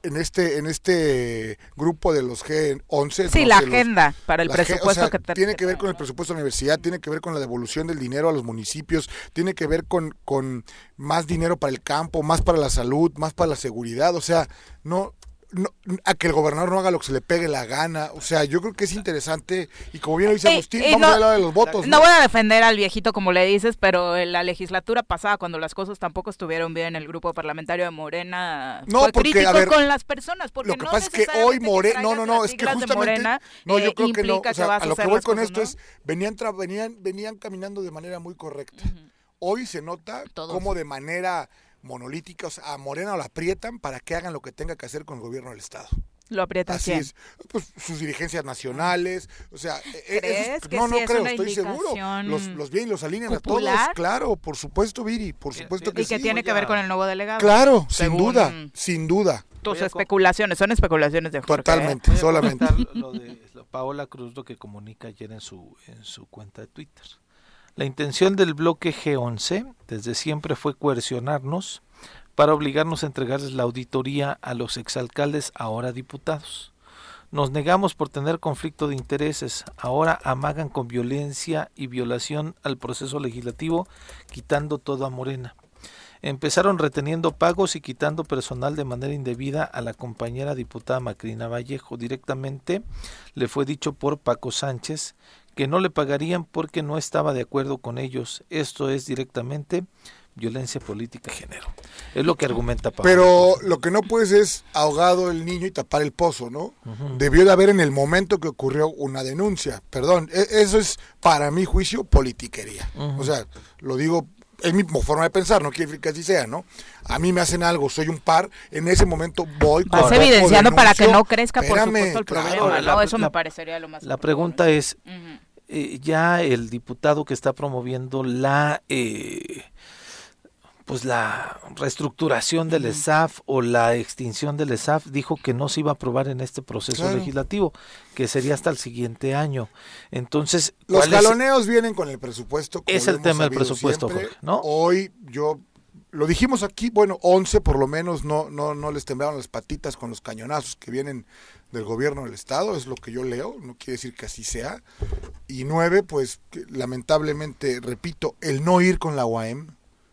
E: En este en este grupo de los G11,
C: Sí,
E: ¿no?
C: la
E: de los-
C: agenda para el
E: o
C: presupuesto
E: sea,
C: que te-
E: tiene que ver con el presupuesto de la universidad, tiene que ver con la devolución del dinero a los municipios, tiene que ver con, con más dinero para el campo, más para la salud, más para la seguridad, o sea, no, no a que el gobernador no haga lo que se le pegue la gana, o sea, yo creo que es interesante y como bien lo dice
C: Y-
E: Agustín,
C: y
E: vamos
C: no-
E: a hablar de los votos.
C: No voy a defender al viejito como le dices, pero en la legislatura pasada, cuando las cosas tampoco estuvieron bien, el grupo parlamentario de Morena
E: No,
C: fue
E: porque, a
C: crítico
E: ver,
C: con las personas. Porque
E: Lo que
C: no
E: pasa es que hoy Morena, no, no, no, es que justamente,
C: Morena,
E: no, yo
C: eh,
E: creo que no, o sea, a lo que voy con
C: cosas,
E: esto
C: ¿no?
E: es, venían, tra- venían, venían caminando de manera muy correcta. Hoy se nota
C: Todos.
E: cómo de manera monolítica, o sea, a Morena lo aprietan para que hagan lo que tenga que hacer con el gobierno del Estado.
C: Lo aprietas
E: Así
C: quién?
E: es, pues sus dirigencias nacionales, o sea, e- e-
C: ¿Crees que
E: no,
C: sí
E: no
C: es
E: creo,
C: una
E: estoy seguro. Los, los bien los alinean a todos, claro, por supuesto, Viri, por supuesto que
C: Y que
E: sí.
C: tiene que ver con el nuevo delegado.
E: Claro, sin duda, sin duda,
C: Tus especulaciones, son especulaciones de Jorge. ¿eh?
E: totalmente, solamente.
D: lo de Paola Cruz, lo que comunica ayer en su, en su cuenta de Twitter. La intención del bloque G11 desde siempre fue coercionarnos para obligarnos a entregarles la auditoría a los exalcaldes, ahora diputados. Nos negamos por tener conflicto de intereses, ahora amagan con violencia y violación al proceso legislativo, quitando todo a Morena. Empezaron reteniendo pagos y quitando personal de manera indebida a la compañera diputada Macrina Vallejo. Directamente le fue dicho por Paco Sánchez que no le pagarían porque no estaba de acuerdo con ellos. Esto es directamente violencia política de género. Es lo que argumenta Pablo.
E: Pero lo que no puedes es ahogado el niño y tapar el pozo, ¿no? Debió de haber en el momento que ocurrió una denuncia. Perdón, e- eso es para mi juicio politiquería. O sea, lo digo, es mi forma de pensar, no quiere decir que así sea, ¿no? A mí me hacen algo, soy un par, en ese momento voy
C: Vas evidenciando para que no crezca, por supuesto, el
E: claro.
C: problema.
D: la-
C: ¿no? Eso
D: la-
C: me parecería lo más
D: La pregunta es, eh, ya el diputado que está promoviendo la eh, pues la reestructuración del ESAF o la extinción del ESAF dijo que no se iba a aprobar en este proceso
E: Claro.
D: legislativo, que sería hasta el siguiente año. Entonces,
E: Los
D: ¿cuál es-
E: galoneos vienen con el presupuesto. como
D: Es el tema del presupuesto,
E: siempre.
D: Jorge, ¿no?
E: Hoy yo lo dijimos aquí, bueno, 11 por lo menos no no no les temblaron las patitas con los cañonazos que vienen del gobierno del estado, es lo que yo leo, no quiere decir que así sea. Y nueve, pues que lamentablemente, repito, el no ir con la UAM,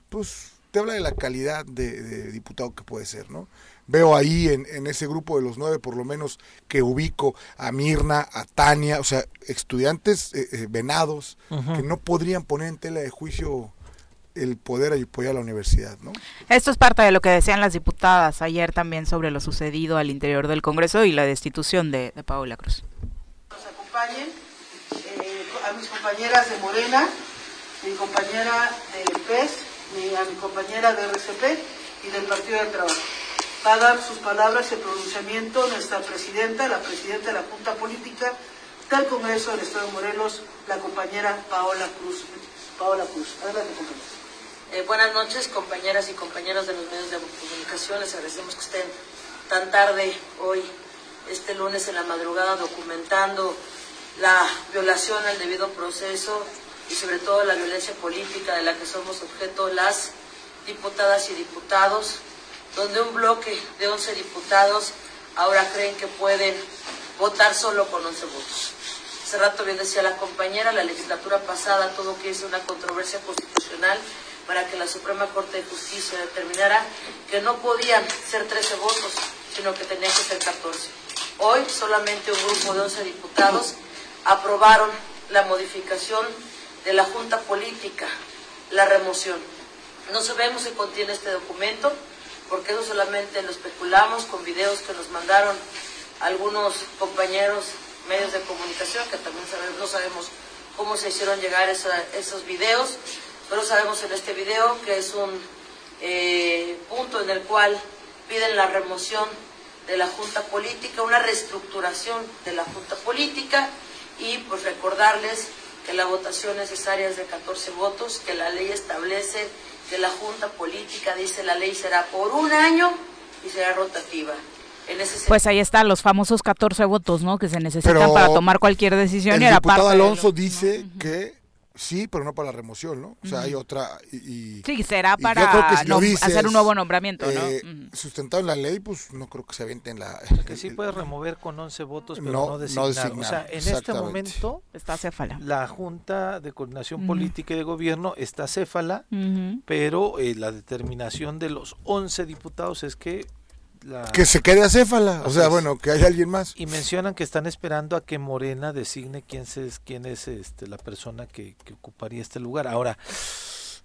E: pues te habla de la calidad de, de diputado que puede ser, ¿no? Veo ahí en, en ese grupo de los nueve, por lo menos, que ubico a Mirna, a Tania, o sea, estudiantes eh, eh, venados que no podrían poner en tela de juicio el poder apoyar a la universidad, ¿no?
C: Esto es parte de lo que decían las diputadas ayer también sobre lo sucedido al interior del Congreso y la destitución de, de Paola Cruz.
H: nos acompañen, eh, a mis compañeras de Morena, mi compañera del PES, mi- a mi compañera de RCP y del Partido del Trabajo. Va a dar sus palabras y el pronunciamiento nuestra presidenta, la presidenta de la Junta Política del Congreso del Estado de Morelos, la compañera Paola Cruz. Paola Cruz, adelante compañera.
I: Eh, buenas noches, compañeras y compañeros de los medios de comunicación. Les agradecemos que estén tan tarde hoy, este lunes en la madrugada, documentando la violación al debido proceso y sobre todo la violencia política de la que somos objeto las diputadas y diputados, donde un bloque de 11 diputados ahora creen que pueden votar solo con 11 votos. Hace rato bien decía la compañera, la legislatura pasada tuvo que irse una controversia constitucional para que la Suprema Corte de Justicia determinara que no podían ser 13 votos, sino que tenían que ser 14. Hoy solamente un grupo de 11 diputados aprobaron la modificación de la Junta Política, la remoción. No sabemos qué contiene este documento, porque eso solamente lo especulamos con videos que nos mandaron algunos compañeros medios de comunicación, que también no sabemos cómo se hicieron llegar esos videos, pero sabemos en este video que es un eh, punto en el cual piden la remoción de la Junta Política, una reestructuración de la Junta Política y pues recordarles que la votación necesaria es de 14 votos, que la ley establece que la Junta Política, dice la ley, será por un año y será rotativa.
C: pues ahí están los famosos 14 votos, ¿no? Que se necesitan para tomar cualquier decisión.
E: El
C: y
E: diputado Alonso dice que Sí, pero no para la remoción, ¿no? O sea, hay otra. Y,
C: sí, será para hacer un nuevo nombramiento, ¿no?
E: Eh, sustentado en la ley, pues no creo que se aviente en la.
D: Que sí puede remover con 11 votos, pero no, designar. O sea, en este momento.
C: Está céfala.
D: La Junta de Coordinación Política y de Gobierno está céfala, pero eh, la determinación de los 11 diputados es que
E: que se quede acéfala, o sea, bueno, que haya alguien más.
D: Y mencionan que están esperando a que Morena designe quién, se, quién es este, la persona que, ocuparía este lugar. Ahora,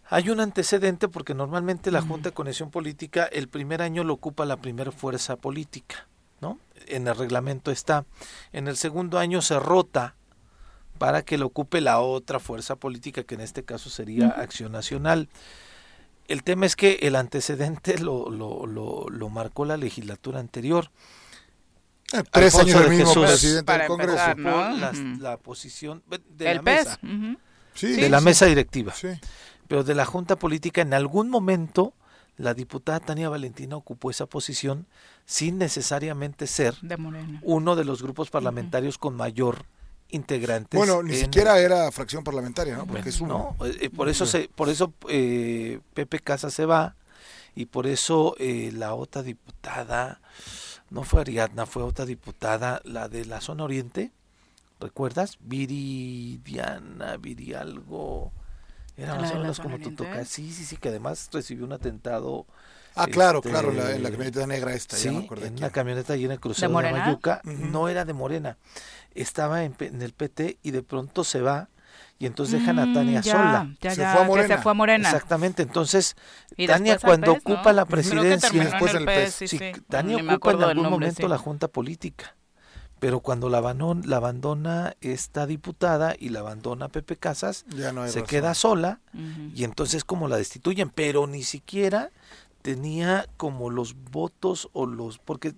D: hay un antecedente porque normalmente la Junta de Conexión Política el primer año lo ocupa la primera fuerza política, ¿no? En el reglamento está. En el segundo año se rota para que lo ocupe la otra fuerza política, que en este caso sería Acción Nacional. El tema es que el antecedente lo, lo, lo, marcó la legislatura anterior.
E: Eh, tres años del mismo presidente del Congreso.
D: la, posición de la mesa, de la mesa directiva. Pero de la Junta Política en algún momento la diputada Tania Valentina ocupó esa posición sin necesariamente ser uno de los grupos parlamentarios con mayor integrantes.
E: Bueno, ni siquiera era fracción parlamentaria, ¿no? Porque es
D: uno. Eh, eh, por eso, se, por eso eh, Pepe Casa se va y por eso la otra diputada, no fue Ariadna, fue otra diputada, la de la zona oriente, ¿recuerdas? Viridiana, Virialgo, era más o menos como tú tocas. Sí, sí, sí, que además recibió un atentado.
E: Ah, claro, claro, en la, camioneta negra esta,
D: sí, en una camioneta llena de crucero de, Mayuca, no era de Morena, estaba en, el PT y de pronto se va y entonces dejan a Tania mm, sola.
C: se, fue a Morena. se fue a Morena.
D: Exactamente, entonces Tania cuando ocupa la presidencia, después del Tania ocupa en algún momento la junta política. Pero cuando la, abandona, la abandona esta diputada y la abandona Pepe Casas, se queda sola y entonces como la destituyen, pero ni siquiera tenía como los votos o los porque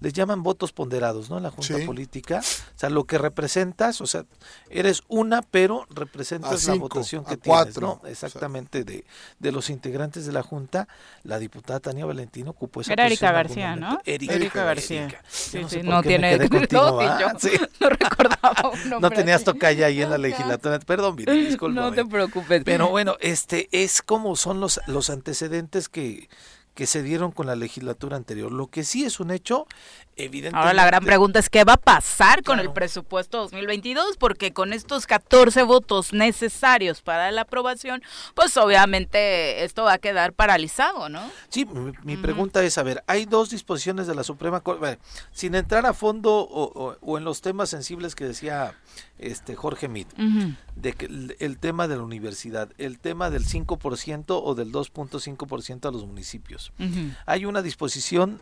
D: les llaman votos ponderados, ¿no? En la Junta Política. O sea, lo que representas, o sea, eres una, pero representas la votación que tienes, ¿no? Exactamente, de, de los integrantes de la Junta, la diputada Tania Valentino ocupó esa
C: Era Erika García, ¿no?
D: Erika, García.
C: Sí, sí, no, tiene... No, no recordaba un
D: No tenías tocaya ahí en la legislatura. Perdón, mire, disculpa.
C: No te preocupes.
D: Pero bueno, este es como son los, los antecedentes que que se dieron con la legislatura anterior. Lo que sí es un hecho, evidentemente.
C: Ahora la gran pregunta es qué va a pasar con el presupuesto 2022, porque con estos 14 votos necesarios para la aprobación, pues obviamente esto va a quedar paralizado, ¿no?
D: Sí, mi, pregunta es, a ver, hay dos disposiciones de la Suprema Corte, sin entrar a fondo o, en los temas sensibles que decía este Jorge Mit, de que el, tema de la universidad, el tema del 5% o del 2.5% a los municipios. Hay una disposición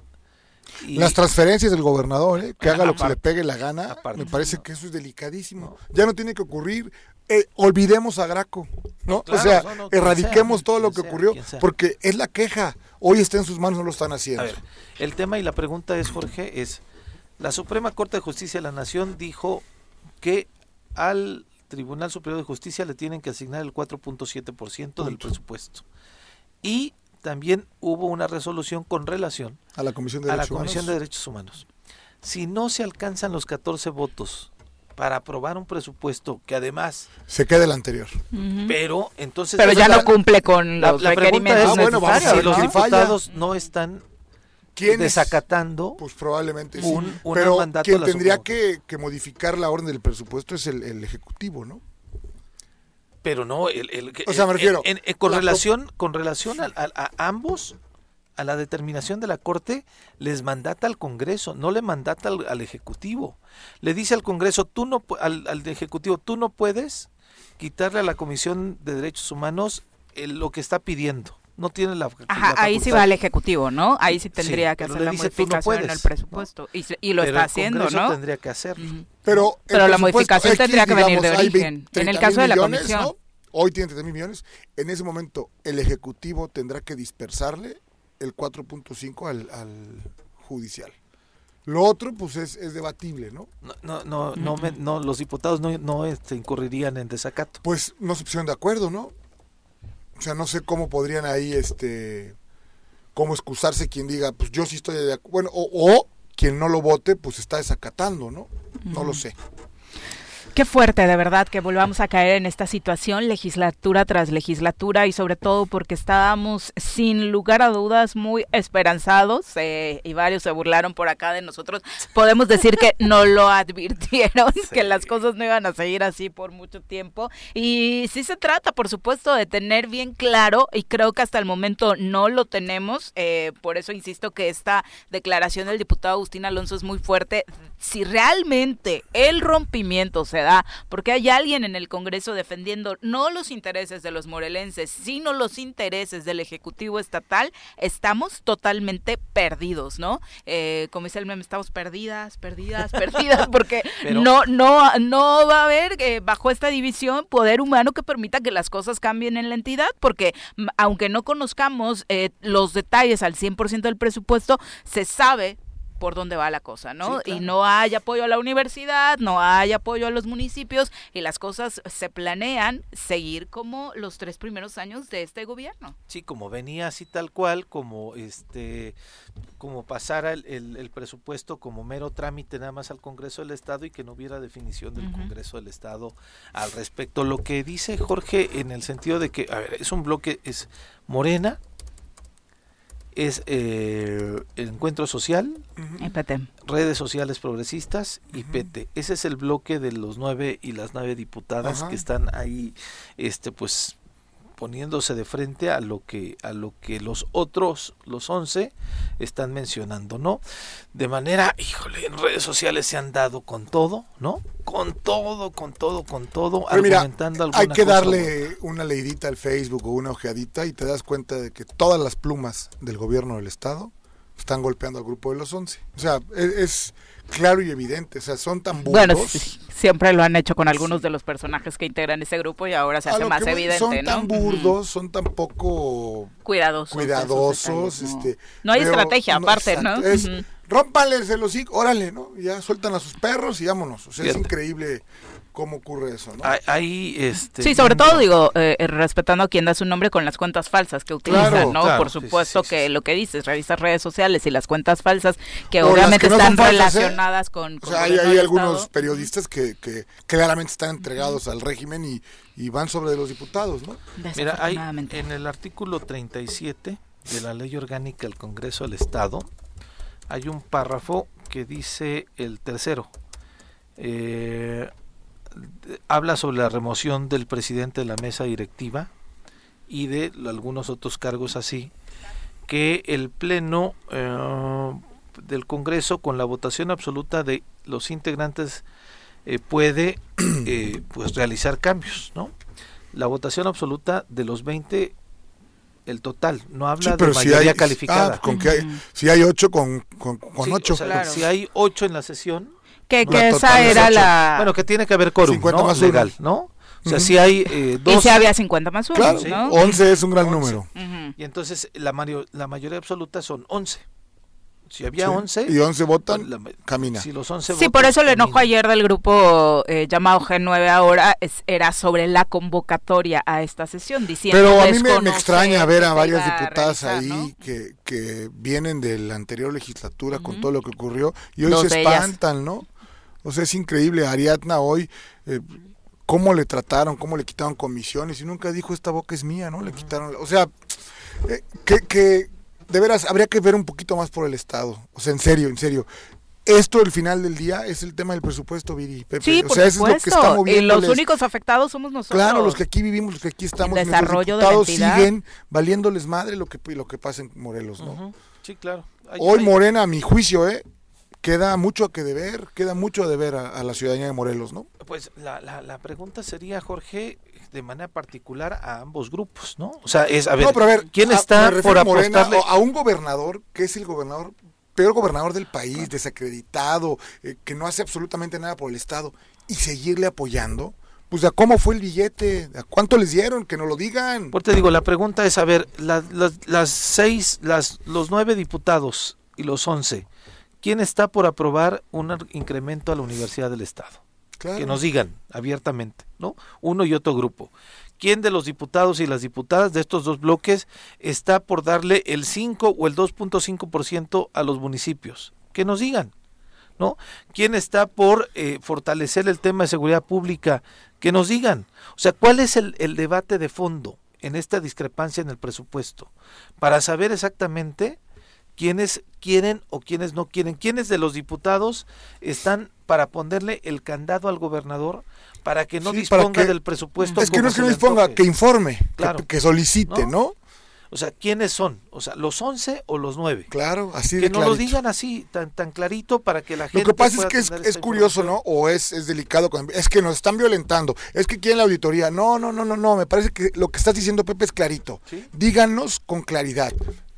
E: Las transferencias del gobernador, ¿eh? que haga lo que se le pegue la gana, me parece que eso es delicadísimo. Ya no tiene que ocurrir, eh, olvidemos a Graco, ¿no? o sea, erradiquemos todo lo que ocurrió, porque es la queja. Hoy está en sus manos, no lo están haciendo.
D: el tema y la pregunta es, Jorge, es, la Suprema Corte de Justicia de la Nación dijo que al Tribunal Superior de Justicia le tienen que asignar el 4.7% del presupuesto. Y también hubo una resolución con relación
E: a la Comisión de, Derechos,
D: la Comisión de Derechos Humanos. Si no se alcanzan los 14 votos para aprobar un presupuesto que además
E: se queda el anterior.
D: Pero entonces
C: Pero ya no cumple con
D: la, los requerimientos si los diputados no están desacatando
E: pues probablemente sí. un, pero quien tendría que, modificar la orden del presupuesto es el, ejecutivo no
D: pero no el,
E: o sea me refiero
D: con relación con relación a, ambos a la determinación de la corte les mandata al Congreso no le mandata al, ejecutivo. Le dice al Congreso tú no al, al ejecutivo tú no puedes quitarle a la Comisión de Derechos Humanos lo que está pidiendo no tiene la,
C: Ajá, ahí sí va el ejecutivo, ¿no? Ahí sí tendría que hacer la modificación en el presupuesto y, y, lo está haciendo, ¿no?
D: tendría que hacer.
E: Pero,
C: Pero la modificación tendría que venir de origen. En el caso de la comisión.
E: Hoy tiene 30 mil millones. En ese momento, el ejecutivo tendrá que dispersarle el 4.5 al, al judicial. Lo otro, pues es, es debatible, ¿no?
D: No, no, no, no, me- no, los diputados no, no este, incurrirían en desacato.
E: Pues no se pusieron de acuerdo, ¿no? O sea, no sé cómo podrían ahí, este, cómo excusarse quien diga, pues yo sí estoy de acuerdo. Bueno, o, o quien no lo vote, pues está desacatando, ¿no? No lo sé.
C: Qué fuerte, de verdad, que volvamos a caer en esta situación, legislatura tras legislatura, y sobre todo porque estábamos, sin lugar a dudas, muy esperanzados, eh, y varios se burlaron por acá de nosotros. Podemos decir que no lo advirtieron, que las cosas no iban a seguir así por mucho tiempo. Y sí se trata, por supuesto, de tener bien claro, y creo que hasta el momento no lo tenemos, eh, por eso insisto que esta declaración del diputado Agustín Alonso es muy fuerte. Si realmente el rompimiento se da porque hay alguien en el Congreso defendiendo no los intereses de los morelenses, sino los intereses del Ejecutivo Estatal, estamos totalmente perdidos, ¿no? Eh, como dice el meme, estamos perdidas, perdidas, perdidas, porque
J: Pero-
C: no, no, no va a haber eh, bajo esta división poder humano que permita que las cosas cambien en la entidad, porque aunque no conozcamos eh, los detalles al 100% del presupuesto, se sabe por dónde va la cosa, ¿no? Y no hay apoyo a la universidad, no hay apoyo a los municipios y las cosas se planean seguir como los tres primeros años de este gobierno.
D: Sí, como venía así tal cual, como este, como pasara el, el- el presupuesto como mero trámite nada más al Congreso del Estado y que no hubiera definición del. Congreso del Estado al respecto. Lo que dice Jorge en el sentido de que, a ver, es un bloque, es Morena, es eh, el Encuentro Social, redes sociales progresistas y PT. Ese es el bloque de los nueve y las nueve diputadas
E: Ajá.
D: que están ahí, este, pues poniéndose de frente a lo que a lo que los otros los once están mencionando no de manera híjole en redes sociales se han dado con todo no con todo con todo con todo
E: Pero mira,
D: argumentando
E: hay que darle una leidita al Facebook o una ojeadita y te das cuenta de que todas las plumas del gobierno del Estado están golpeando al grupo de los 11. O sea, es, es claro y evidente. O sea, son tan burdos.
C: Bueno, sí, siempre lo han hecho con algunos de los personajes que integran ese grupo y ahora se hace más
E: que
C: evidente,
E: son
C: ¿no?
E: tan burdos, son tan poco
C: Cuidadosos.
E: cuidadosos. este,
C: No hay
E: pero
C: estrategia, aparte, ¿no?
E: Es, el hocico, órale, ¿no? Ya sueltan a sus perros y vámonos. O sea, es increíble cómo ocurre eso, ¿no?
D: Ahí- ahí este
C: Sí, sobre todo digo, eh, eh, respetando a quien da su nombre con las cuentas falsas que utilizan,
E: Claro,
C: ¿no?
E: claro,
C: Por
E: sí,
C: supuesto que lo que dices, revisas redes sociales y las cuentas falsas que
E: O
C: obviamente
E: que no
C: están
E: ¿eh?
C: relacionadas con,
E: O
C: con
E: sea, hay, hay algunos periodistas que, que claramente están entregados al régimen y, y van sobre los diputados, ¿no?
D: Mira, hay en el artículo 37 de la Ley Orgánica del Congreso del Estado, hay un párrafo que dice el tercero. eh, habla sobre la remoción del presidente de la mesa directiva y de algunos otros cargos así, que el Pleno eh, del Congreso, con la votación absoluta de los integrantes, eh, puede eh, pues realizar cambios, ¿no? La votación absoluta de los 20, el total, no habla
E: Sí, pero
D: de
E: si
D: mayoría
E: hay,
D: calificada.
E: ah, con que hay- si hay ocho, con, con, con
D: Sí,
E: ocho.
D: o sea, Si hay ocho en la sesión.
C: Que-
E: que La esa era ocho. la-
D: Bueno, que tiene que haber quórum,
E: 50
D: ¿no?
E: más uno.
D: Legal, ¿no? O sea,
E: Ujú.
D: si hay eh, dos...
C: Y si había 50 más uno,
E: Claro,
C: ¿no?
E: 11 es un gran
D: Once.
E: número.
D: Y entonces la, mario- la mayoría absoluta son 11. Si había
E: Sí,
D: 11...
E: Y 11 votan,
D: la ma-
E: camina.
D: Si los 11
C: Sí, por eso el enojo ayer del grupo eh, llamado G9 ahora es, era sobre la convocatoria a esta sesión, diciendo
E: Pero a mí me, me extraña ver a varias diputadas
C: realizar,
E: ahí que, que vienen de la anterior legislatura con todo lo que ocurrió y hoy
C: Dos
E: se
C: de ellas.
E: espantan, ¿no? O sea, es increíble. Ariadna hoy, eh, cómo le trataron, cómo le quitaron comisiones y nunca dijo esta boca es mía, ¿no? Le quitaron, o sea, eh, que, que de veras habría que ver un poquito más por el Estado. O sea, en serio, en serio. Esto, el final del día, es el tema del presupuesto, Viri. Pepe.
C: Sí,
E: o
C: por
E: sea, eso es lo que está.
C: Y los únicos afectados somos nosotros.
E: Claro, los que aquí vivimos, los que aquí estamos,
C: El desarrollo de la
E: diputados
C: entidad.
E: siguen valiéndoles madre lo que lo que pasa en Morelos, ¿no?
D: Sí, claro. Hay-
E: Hoy
D: hay-
E: Morena, a mi juicio, eh, queda mucho a que deber, queda mucho a deber a, a la ciudadanía de Morelos, ¿no?
D: Pues la, la, la pregunta sería, Jorge, de manera particular a ambos grupos, ¿no? O sea, es, a ver,
E: no, pero a ver,
D: ¿quién está por
E: Morena,
D: apostarle?
E: a un gobernador que es el gobernador peor gobernador del país, desacreditado, eh, que no hace absolutamente nada por el Estado y seguirle apoyando? Pues a cómo fue el billete, a cuánto les dieron, que no lo digan.
D: Por te digo, la pregunta es, a ver, la- las, las seis, las, los nueve diputados y los once, ¿quién está por aprobar un incremento a la Universidad del Estado? Que nos digan abiertamente, ¿no? Uno y otro grupo. ¿Quién de los diputados y las diputadas de estos dos bloques está por darle el 5 o el 2.5% a los municipios? Que nos digan, ¿no? ¿Quién está por eh, fortalecer el tema de seguridad pública? Que nos digan. O sea, ¿cuál es el, el debate de fondo en esta discrepancia en el presupuesto? Para saber exactamente quiénes quieren o quiénes no quieren, quiénes de los diputados están para ponerle el candado al gobernador para que no disponga del presupuesto.
E: Es que no es que no disponga, que informe, que, solicite, ¿no?
D: O sea, ¿quiénes son? O sea, ¿los 11 o los 9?
E: Claro, así
D: Que no lo digan así, tan, tan clarito para que la gente.
E: Lo que pasa es que es, es curioso, ¿no? O es, es delicado. Es que nos están violentando. Es que quieren la auditoría. No, no, no, no, no. Me parece que lo que estás diciendo, Pepe, es clarito. Díganos con claridad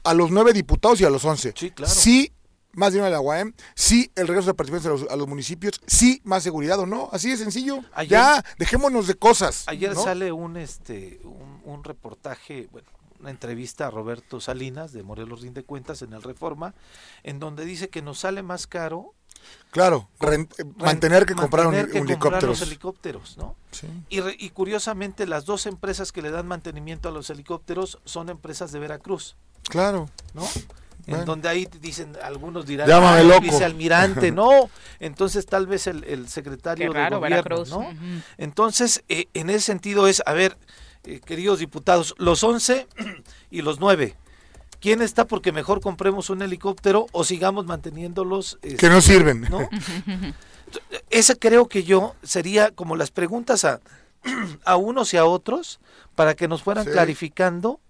E: a los nueve diputados y a los once.
D: Sí, claro.
E: Sí, más dinero de la UAM, sí, el regreso de participantes a los, municipios, sí, más seguridad o no, así de sencillo. ya, dejémonos de cosas.
D: Ayer sale un, este, un, reportaje, bueno, una entrevista a Roberto Salinas de Morelos Rinde Cuentas en el Reforma, en donde dice que nos sale más caro
E: Claro, mantener que comprar un, helicópteros.
D: helicópteros, ¿no? Y, y, curiosamente las dos empresas que le dan mantenimiento a los helicópteros son empresas de Veracruz.
E: Claro.
D: ¿No? En donde ahí dicen, algunos dirán,
E: Llámame loco.
D: vicealmirante, no. Entonces tal vez el, secretario de gobierno, ¿no? Entonces, eh, en ese sentido es, a ver, eh, queridos diputados, los 11 y los 9, ¿quién está porque mejor compremos un helicóptero o sigamos manteniéndolos?
E: que no sirven.
D: ¿no? Esa creo que yo sería como las preguntas a, a unos y a otros para que nos fueran clarificando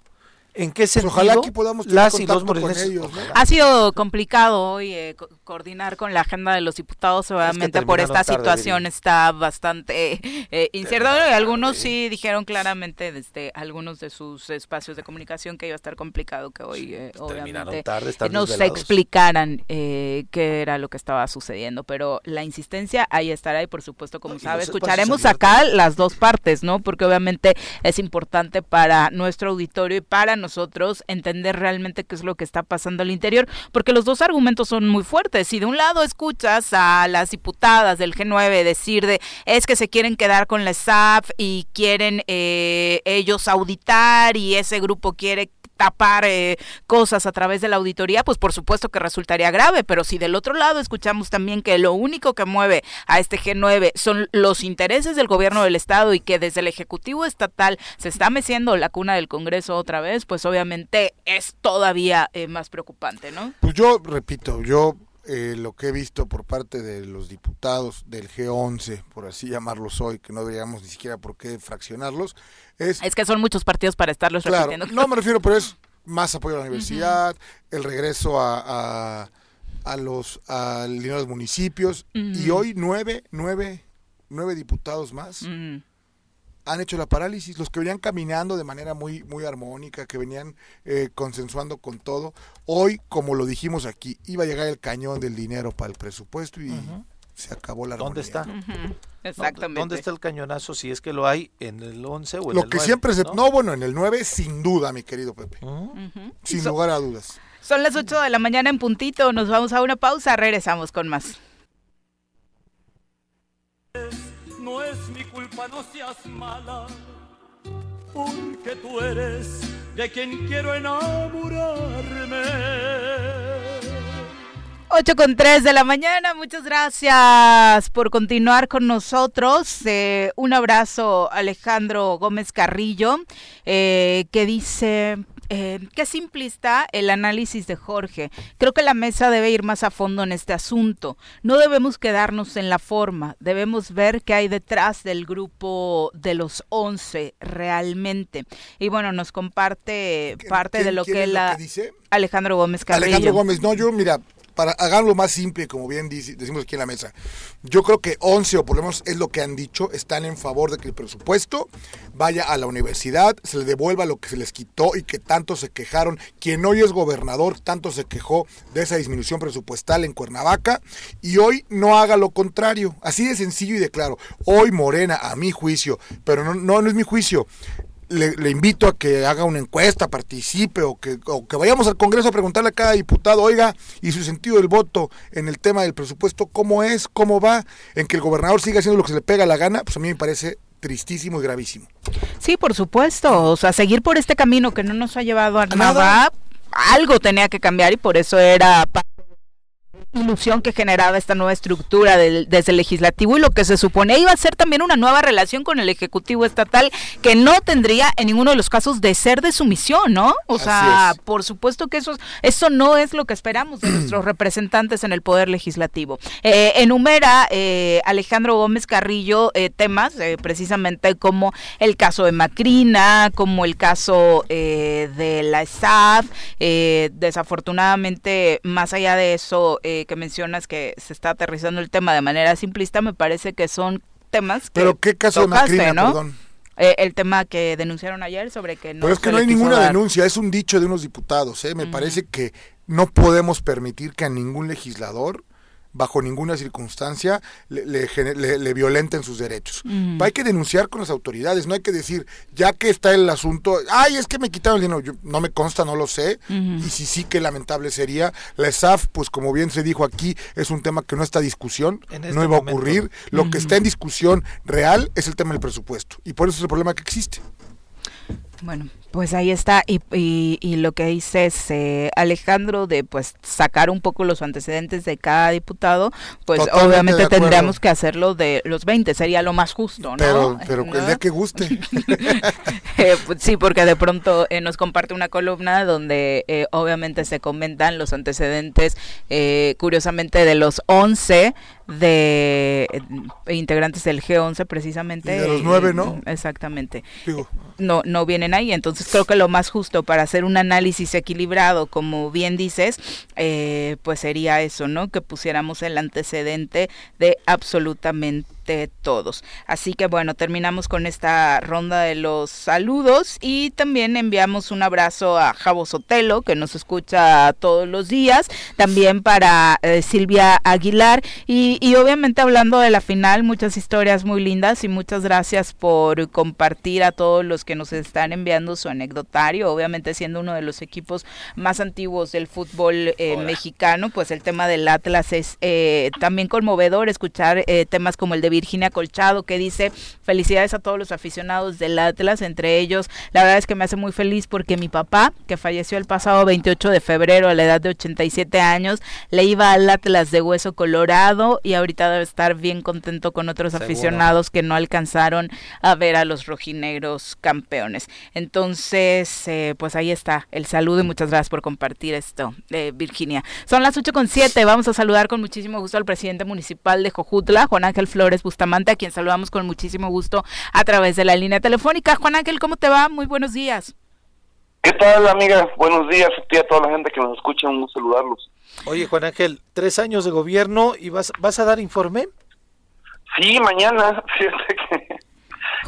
D: ¿En qué sentido?
E: Pues ojalá aquí podamos tener contacto con ellos.
C: Ha sido complicado hoy eh, coordinar con la agenda de los diputados, obviamente por esta situación está bastante eh, incierta. algunos sí dijeron claramente desde algunos de sus espacios de comunicación que iba a estar complicado que hoy eh, obviamente nos explicaran eh, qué era lo que estaba sucediendo. Pero la insistencia ahí estará y por supuesto, como sabe, escucharemos acá las dos partes, ¿no? Porque obviamente es importante para nuestro auditorio y para nosotros entender realmente qué es lo que está pasando al interior, porque los dos argumentos son muy fuertes. Si de un lado escuchas a las diputadas del G9 decir de es que se quieren quedar con la SAF y quieren eh, ellos auditar y ese grupo quiere tapar eh, cosas a través de la auditoría, pues por supuesto que resultaría grave, pero si del otro lado escuchamos también que lo único que mueve a este G9 son los intereses del gobierno del Estado y que desde el Ejecutivo Estatal se está meciendo la cuna del Congreso otra vez, pues obviamente es todavía eh, más preocupante, ¿no?
E: Pues yo repito, yo eh, lo que he visto por parte de los diputados del G11, por así llamarlos hoy, que no deberíamos ni siquiera por qué fraccionarlos, es...
C: Es que son muchos partidos para estarlos
E: claro, No me refiero, pero es más apoyo a la universidad, el regreso a, a, los al dinero de los municipios, y hoy nueve, nueve, nueve diputados más han hecho la parálisis, los que venían caminando de manera muy, muy armónica, que venían eh, consensuando con todo, hoy, como lo dijimos aquí, iba a llegar el cañón del dinero para el presupuesto y se acabó la
D: armonía. ¿Dónde está?
C: Exactamente.
D: ¿Dónde está el cañonazo si es que lo hay en el 11 o en
E: lo
D: el
E: que siempre se... ¿no? bueno, en el 9 sin duda, mi querido Pepe. Sin lugar a dudas.
C: Son las 8 de la mañana en puntito, nos vamos a una pausa, regresamos con más.
B: No es mi culpa, no seas mala, porque tú eres de quien quiero enamorarme.
C: 8 con 3 de la mañana, muchas gracias por continuar con nosotros. Eh, un abrazo Alejandro Gómez Carrillo, eh, que dice, eh, qué simplista el análisis de Jorge. Creo que la mesa debe ir más a fondo en este asunto. No debemos quedarnos en la forma, debemos ver qué hay detrás del grupo de los 11 realmente. Y bueno, nos comparte parte de lo que, la... dice? Alejandro Gómez Carrillo.
E: Alejandro Gómez, no, yo mira, para hacerlo más simple, como bien decimos aquí en la mesa, yo creo que 11 o por lo menos es lo que han dicho, están en favor de que el presupuesto vaya a la universidad, se le devuelva lo que se les quitó y que tanto se quejaron. Quien hoy es gobernador tanto se quejó de esa disminución presupuestal en Cuernavaca y hoy no haga lo contrario. Así de sencillo y de claro. Hoy Morena, a mi juicio, pero no, no, no es mi juicio le, invito a que haga una encuesta, participe o que, o que vayamos al Congreso a preguntarle a cada diputado, oiga, y su sentido del voto en el tema del presupuesto, ¿cómo es? ¿Cómo va? En que el gobernador siga haciendo lo que se le pega la gana, pues a mí me parece tristísimo y gravísimo.
C: Sí, por supuesto, o sea, seguir por este camino que no nos ha llevado a nada, algo tenía que cambiar y por eso era ilusión que generaba esta nueva estructura del, desde el legislativo y lo que se supone iba a ser también una nueva relación con el ejecutivo estatal que no tendría en ninguno de los casos de ser de sumisión, ¿no? O sea, por supuesto que eso, eso no es lo que esperamos de nuestros representantes en el poder legislativo. Eh, enumera eh, Alejandro Gómez Carrillo eh, temas precisamente como el caso de Macrina, como el caso de la SAF, desafortunadamente más allá de eso que mencionas que se está aterrizando el tema de manera simplista, me parece que son temas que
E: Pero qué caso de Macrina, perdón.
C: Eh, el tema que denunciaron ayer sobre que no
E: Pero es que no hay ninguna denuncia, es un dicho de unos diputados, ¿eh? Me parece que no podemos permitir que a ningún legislador bajo ninguna circunstancia le, le, violenten sus derechos. Hay que denunciar con las autoridades, no hay que decir, ya que está el asunto, ay, es que me quitaron el dinero, no me consta, no lo sé, y si sí, qué lamentable sería. La ESAF, pues como bien se dijo aquí, es un tema que no está en discusión, este no iba a ocurrir. Lo que está en discusión real es el tema del presupuesto, y por eso es el problema que existe.
C: Bueno, pues ahí está, y, y, lo que dice eh, Alejandro de pues sacar un poco los antecedentes de cada diputado, pues obviamente tendríamos que hacerlo de los 20, sería lo más justo, ¿no?
E: Pero, pero el día que guste.
C: Eh, pues, sí, porque de pronto eh, nos comparte una columna donde eh, obviamente se comentan los antecedentes, curiosamente, de los 11 de integrantes del G11 precisamente.
E: de los nueve, ¿no?
C: Exactamente. No, no vienen ahí, entonces creo que lo más justo para hacer un análisis equilibrado, como bien dices, eh, pues sería eso, ¿no? Que pusiéramos el antecedente de absolutamente todos. Así que bueno, terminamos con esta ronda de los saludos y también enviamos un abrazo a Javo Sotelo, que nos escucha todos los días, también para eh, Silvia Aguilar. Y, y obviamente hablando de la final, muchas historias muy lindas y muchas gracias por compartir a todos los que nos están enviando su anecdotario, obviamente siendo uno de los equipos más antiguos del fútbol eh, mexicano, pues el tema del Atlas es eh, también conmovedor escuchar temas como el de Virginia Colchado, que dice felicidades a todos los aficionados del Atlas, entre ellos, la verdad es que me hace muy feliz porque mi papá, que falleció el pasado 28 de febrero a la edad de 87 años, le iba al Atlas de Hueso Colorado y ahorita debe estar bien contento con otros aficionados que no alcanzaron a ver a los rojinegros campeones. Entonces, eh, pues ahí está el saludo y muchas gracias por compartir esto, eh, Virginia. Son las 8 con 7, vamos a saludar con muchísimo gusto al presidente municipal de Jojutla, Juan Ángel Flores Bustamante, a quien saludamos con muchísimo gusto a través de la línea telefónica. Juan Ángel, ¿cómo te va? Muy buenos días.
J: ¿Qué tal, amiga? Buenos días a a toda la gente que nos escucha, un gusto saludarlos.
D: Oye, Juan Ángel, tres años de gobierno y vas, vas a dar informe.
J: Sí, mañana, fíjate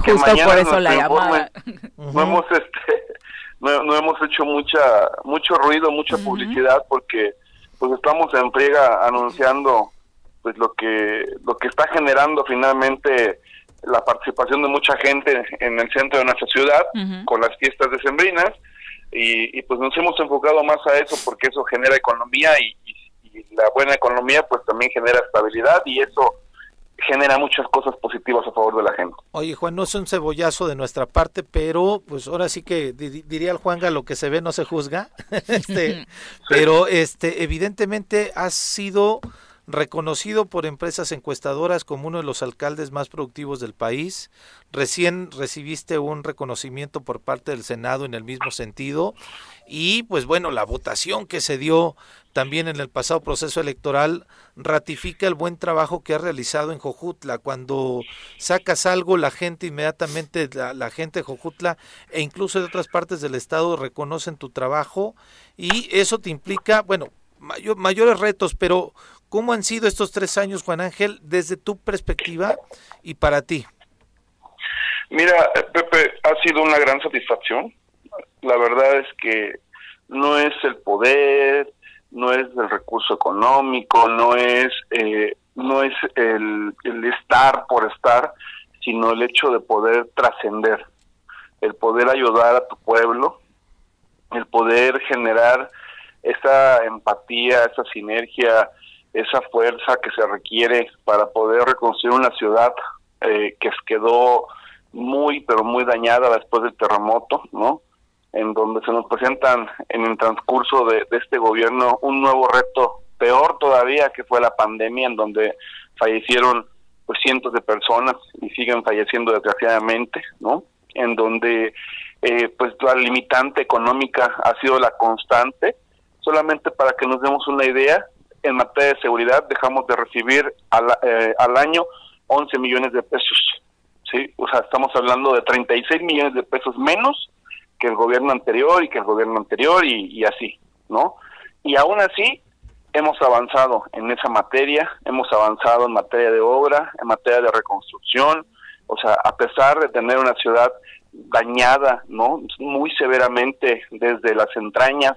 J: que,
C: Justo por eso la llamada.
J: no hemos este no, hemos hecho mucha mucho ruido, mucha publicidad porque pues estamos en friega anunciando pues lo que lo que está generando finalmente la participación de mucha gente en el centro de nuestra ciudad con las fiestas decembrinas. Y, y pues nos hemos enfocado más a eso porque eso genera economía y, la buena economía pues también genera estabilidad y eso genera muchas cosas positivas a favor de la gente.
D: Oye Juan, no es un cebollazo de nuestra parte, pero pues ahora sí que diría el Juanga, lo que se ve no se juzga, este, pero este evidentemente ha sido reconocido por empresas encuestadoras como uno de los alcaldes más productivos del país. Recién recibiste un reconocimiento por parte del Senado en el mismo sentido. Y pues bueno, la votación que se dio también en el pasado proceso electoral ratifica el buen trabajo que has realizado en Jojutla. Cuando sacas algo, la gente inmediatamente, la, gente de Jojutla e incluso de otras partes del estado reconocen tu trabajo y eso te implica, bueno, mayores retos, pero ¿Cómo han sido estos tres años, Juan Ángel, desde tu perspectiva y para ti?
J: Mira, Pepe, ha sido una gran satisfacción. La verdad es que no es el poder, no es el recurso económico, no es eh, no es el, el, estar por estar, sino el hecho de poder trascender. el poder ayudar a tu pueblo, el poder generar esa empatía, esa sinergia, esa fuerza que se requiere para poder reconstruir una ciudad eh, que quedó muy, pero muy dañada después del terremoto, ¿no? En donde se nos presentan en el transcurso de, este gobierno un nuevo reto peor todavía que fue la pandemia, en donde fallecieron pues cientos de personas y siguen falleciendo desgraciadamente, ¿no? En donde eh, pues la limitante económica ha sido la constante. Solamente para que nos demos una idea, en materia de seguridad dejamos de recibir al, eh, al año 11 millones de pesos. ¿sí? O sea, estamos hablando de 36 millones de pesos menos que el gobierno anterior y que el gobierno anterior y, y así, ¿no? Y aún así hemos avanzado en esa materia, hemos avanzado en materia de obra, en materia de reconstrucción, o sea, a pesar de tener una ciudad dañada, ¿no? Muy severamente desde las entrañas,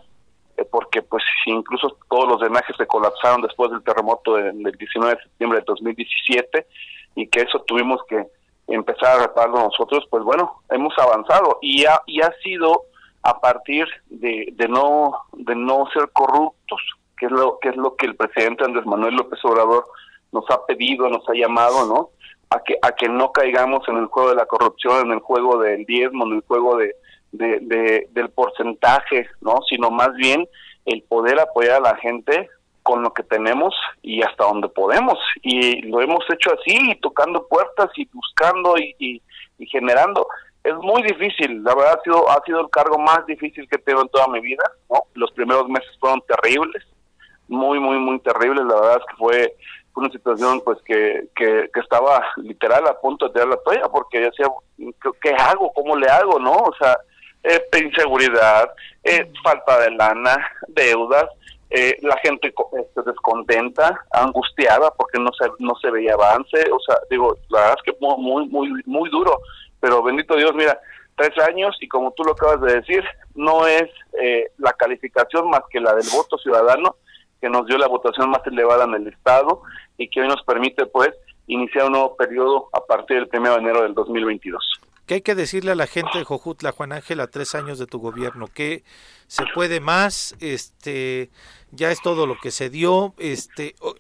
J: porque pues incluso todos los drenajes se colapsaron después del terremoto del 19 de septiembre de 2017 y que eso tuvimos que empezar a repararlo nosotros, pues bueno, hemos avanzado y ha, y ha sido a partir de, de no de no ser corruptos, que es lo que es lo que el presidente Andrés Manuel López Obrador nos ha pedido, nos ha llamado, ¿no? A que a que no caigamos en el juego de la corrupción, en el juego del diezmo, en el juego de, de, del porcentaje, ¿no? Sino más bien el poder apoyar a la gente con lo que tenemos y hasta donde podemos. Y lo hemos hecho así, tocando puertas y buscando y, generando. Es muy difícil, la verdad ha sido, ha sido el cargo más difícil que tengo en toda mi vida. ¿no? Los primeros meses fueron terribles, muy, muy, muy terribles. La verdad es que fue una situación pues que, que, estaba literal a punto de tirar la toalla porque decía, ¿qué hago? ¿Cómo le hago? ¿No? O sea, eh, inseguridad, eh, falta de lana, deudas, eh, la gente este, descontenta, angustiada porque no se, no se veía avance, o sea, digo, la verdad es que muy, muy, muy duro, pero bendito Dios, mira, tres años y como tú lo acabas de decir, no es la calificación más que la del voto ciudadano que nos dio la votación más elevada en el Estado y que hoy nos permite, pues, iniciar un nuevo periodo a partir del 1 de enero del 2022.
D: ¿Qué hay que decirle a la gente de Jojutla, Juan Ángel, a tres años de tu gobierno? ¿Qué se puede más? Este, ya es todo lo que se dio. Este, o,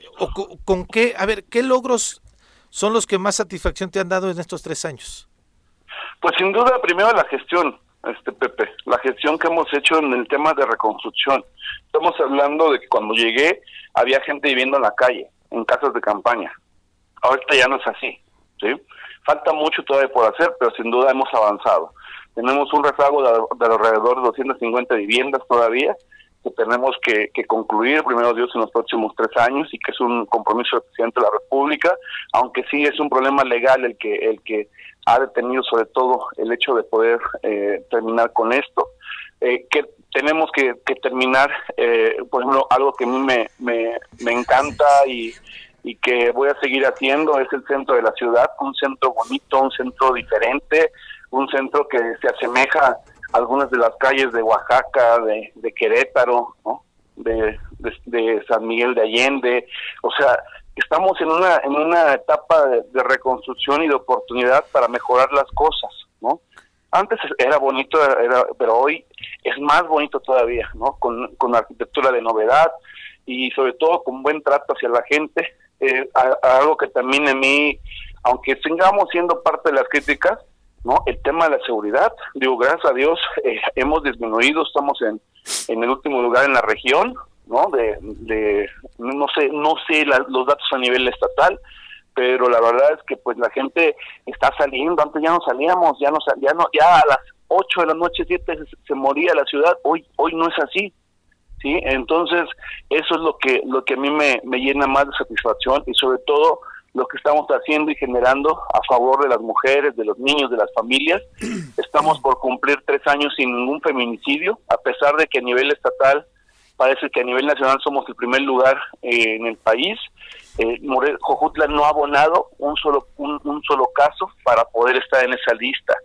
D: con qué, a ver, ¿qué logros son los que más satisfacción te han dado en estos tres años?
J: Pues sin duda, primero la gestión, este Pepe, la gestión que hemos hecho en el tema de reconstrucción. Estamos hablando de que cuando llegué había gente viviendo en la calle, en casas de campaña. Ahorita ya no es así, ¿sí? Falta mucho todavía por hacer, pero sin duda hemos avanzado. Tenemos un rezago de, alrededor de 250 viviendas todavía que tenemos que, concluir, primero Dios, en los próximos tres años y que es un compromiso del presidente de la República, aunque sí es un problema legal el que, el que ha detenido sobre todo el hecho de poder eh, terminar con esto. Eh, que tenemos que, terminar, eh, por ejemplo, algo que a mí me, me, me encanta y, y que voy a seguir haciendo es el centro de la ciudad, un centro bonito, un centro diferente, un centro que se asemeja a algunas de las calles de Oaxaca, de, Querétaro, ¿no? de, de, San Miguel de Allende, o sea, estamos en una en una etapa de, reconstrucción y de oportunidad para mejorar las cosas, ¿no? Antes era bonito, era, pero hoy es más bonito todavía, ¿no? Con, con arquitectura de novedad y sobre todo con buen trato hacia la gente eh, algo que también a mí, aunque sigamos siendo parte de las críticas, ¿no? El tema de la seguridad, digo, gracias a Dios eh, hemos disminuido, estamos en, en el último lugar en la región, ¿no? De, no sé, no sé los datos a nivel estatal, pero la verdad es que pues la gente está saliendo, antes ya no salíamos, ya no ya no ya a las 8 de la noche, 7 se, se moría la ciudad, hoy hoy no es así. ¿Sí? Entonces, eso es lo que, lo que a mí me, me llena más de satisfacción y sobre todo lo que estamos haciendo y generando a favor de las mujeres, de los niños, de las familias. Estamos por cumplir tres años sin ningún feminicidio, a pesar de que a nivel estatal parece que a nivel nacional somos el primer lugar eh, en el país. Eh, Jojutla no ha abonado un solo un, un, solo caso para poder estar en esa lista.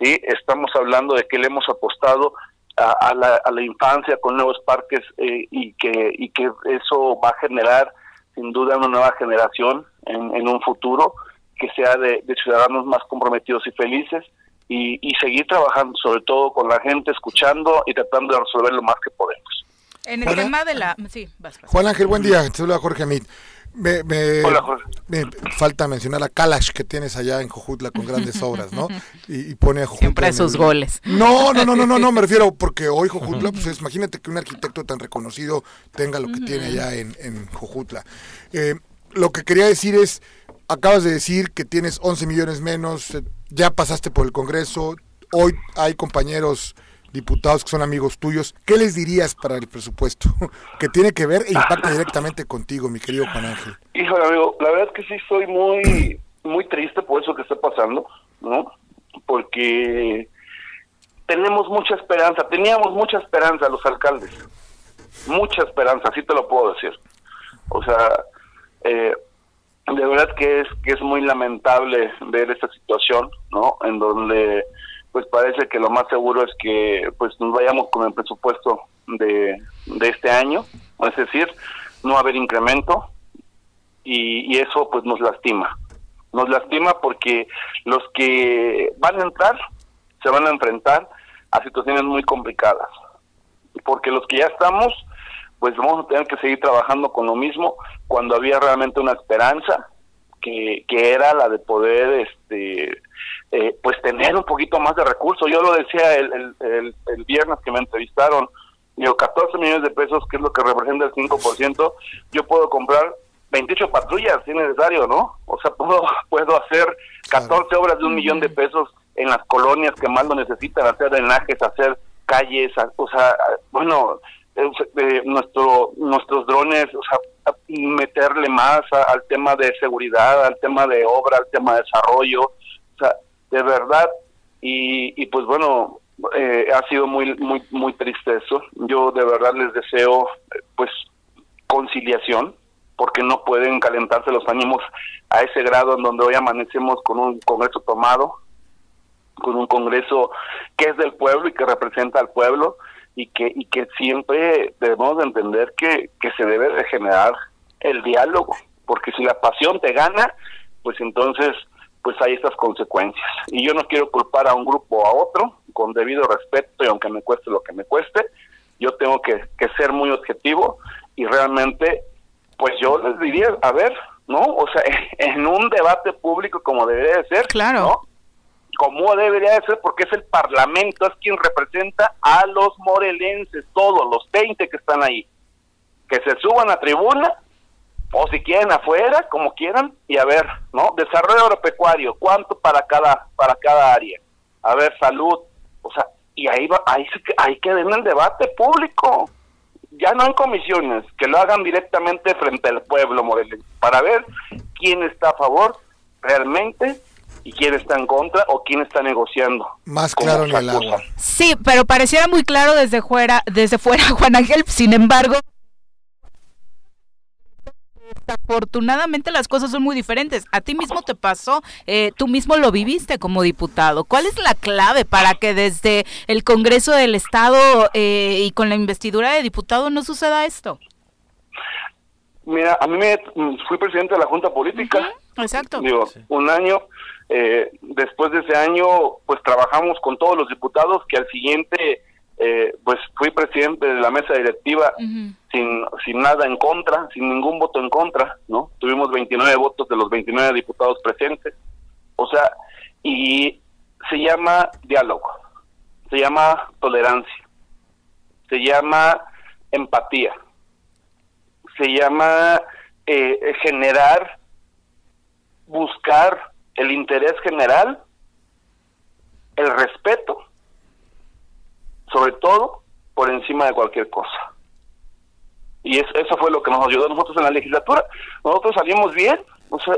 J: ¿sí? Estamos hablando de que le hemos apostado a, la, a la, infancia con nuevos parques eh, y que y que eso va a generar sin duda una nueva generación en, en un futuro que sea de, ciudadanos más comprometidos y felices y, y seguir trabajando sobre todo con la gente, escuchando y tratando de resolver lo más que podemos.
C: En el tema de la... Sí, vas, vas.
E: Juan Ángel, buen día. Saluda Jorge Amit. Me, me,
J: Hola, Jorge.
E: me falta mencionar a Kalash que tienes allá en Jojutla con grandes obras, ¿no? Y, y pone a Jojutla
C: Siempre
E: en
C: sus
E: el-
C: goles.
E: No, no, no, no, no, no, me refiero porque hoy Jojutla, pues es- imagínate que un arquitecto tan reconocido tenga lo que tiene allá en, en Jojutla. Eh, lo que quería decir es, acabas de decir que tienes 11 millones menos, eh, ya pasaste por el Congreso, hoy hay compañeros diputados que son amigos tuyos, ¿qué les dirías para el presupuesto? que tiene que ver e impacta directamente contigo, mi querido Juan Ángel.
J: Híjole, amigo, la verdad es que sí soy muy, muy triste por eso que está pasando, ¿no? Porque tenemos mucha esperanza, teníamos mucha esperanza los alcaldes, mucha esperanza, así te lo puedo decir. O sea, eh, de verdad que es que es muy lamentable ver esta situación, ¿no? En donde pues parece que lo más seguro es que pues nos vayamos con el presupuesto de, de este año, es decir, no haber incremento y, y eso pues nos lastima. Nos lastima porque los que van a entrar se van a enfrentar a situaciones muy complicadas. Porque los que ya estamos, pues vamos a tener que seguir trabajando con lo mismo cuando había realmente una esperanza que, que era la de poder este eh, pues tener un poquito más de recursos. Yo lo decía el, el, el, el viernes que me entrevistaron, digo, 14 millones de pesos, que es lo que representa el 5%, yo puedo comprar 28 patrullas si es necesario, ¿no? O sea, puedo, puedo hacer 14 obras de un millón de pesos en las colonias que más lo necesitan, hacer drenajes, hacer calles, o sea, bueno, eh, nuestro nuestros drones, o sea, meterle más a- al tema de seguridad, al tema de obra, al tema de desarrollo, de verdad, y, y pues bueno, eh, ha sido muy muy muy triste eso. Yo de verdad les deseo, pues, conciliación, porque no pueden calentarse los ánimos a ese grado en donde hoy amanecemos con un Congreso tomado, con un Congreso que es del pueblo y que representa al pueblo y que y que siempre debemos de entender que, que se debe de generar el diálogo, porque si la pasión te gana, pues entonces pues hay estas consecuencias. Y yo no quiero culpar a un grupo o a otro, con debido respeto y aunque me cueste lo que me cueste, yo tengo que, que ser muy objetivo y realmente, pues yo les diría, a ver, ¿no? O sea, en un debate público como debería de ser,
C: Claro.
J: ¿no? Como debería de ser, porque es el Parlamento, es quien representa a los morelenses, todos los 20 que están ahí. Que se suban a tribuna, o si quieren afuera, como quieran, y a ver, ¿no? Desarrollo agropecuario, ¿cuánto para cada, para cada área? A ver, salud, o sea, y ahí va, ahí, ahí que den el debate público. Ya no en comisiones, que lo hagan directamente frente al pueblo morelense, para ver quién está a favor realmente y quién está en contra o quién está negociando.
E: Más claro ni el agua.
C: Sí, pero pareciera muy claro desde fuera, desde fuera, Juan Ángel. Sin embargo, desafortunadamente las cosas son muy diferentes. A ti mismo te pasó, eh, tú mismo lo viviste como diputado. ¿Cuál es la clave para que desde el Congreso del Estado eh, y con la investidura de diputado no suceda esto?
J: Mira, a mí me fui presidente de la Junta Política.
C: Exacto.
J: Digo, un año. eh, después de ese año, pues trabajamos con todos los diputados, que al siguiente, eh, pues fui presidente de la mesa directiva sin, sin nada en contra, sin ningún voto en contra, ¿no? Tuvimos 29 votos de los 29 diputados presentes. O sea, y se llama diálogo, se llama tolerancia, se llama empatía, se llama eh, generar, buscar el interés general, el respeto, sobre todo por encima de cualquier cosa. Y es- eso fue lo que nos ayudó a nosotros en la legislatura. Nosotros salimos bien, o sea,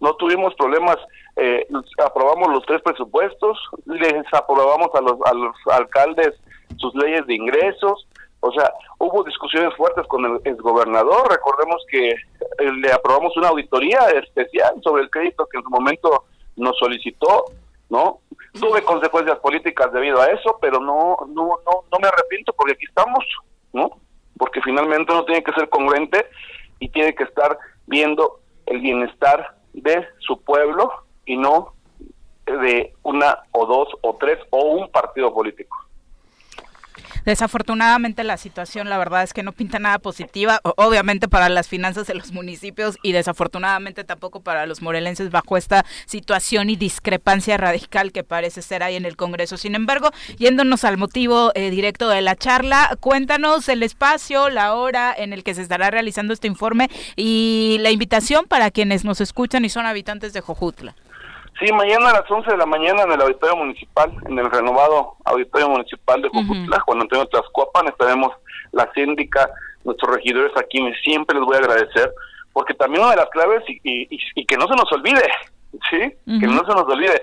J: no tuvimos problemas, eh, aprobamos los tres presupuestos, les aprobamos a los, a los alcaldes sus leyes de ingresos, o sea, hubo discusiones fuertes con el exgobernador, recordemos que eh, le aprobamos una auditoría especial sobre el crédito que en su momento nos solicitó, ¿no? Tuve consecuencias políticas debido a eso, pero no, no, no, no me arrepiento porque aquí estamos, ¿no? Porque finalmente uno tiene que ser congruente y tiene que estar viendo el bienestar de su pueblo y no de una o dos o tres o un partido político.
C: Desafortunadamente la situación, la verdad es que no pinta nada positiva, obviamente para las finanzas de los municipios y desafortunadamente tampoco para los morelenses bajo esta situación y discrepancia radical que parece ser ahí en el Congreso. Sin embargo, yéndonos al motivo eh, directo de la charla, cuéntanos el espacio, la hora en el que se estará realizando este informe y la invitación para quienes nos escuchan y son habitantes de Jojutla.
J: Sí, mañana a las 11 de la mañana en el Auditorio Municipal, en el renovado Auditorio Municipal de Jojutla, Juan Antonio Tlaxcuapan, estaremos la síndica, nuestros regidores aquí, siempre les voy a agradecer, porque también una de las claves, y, y, que no se nos olvide, ¿sí? Que no se nos olvide,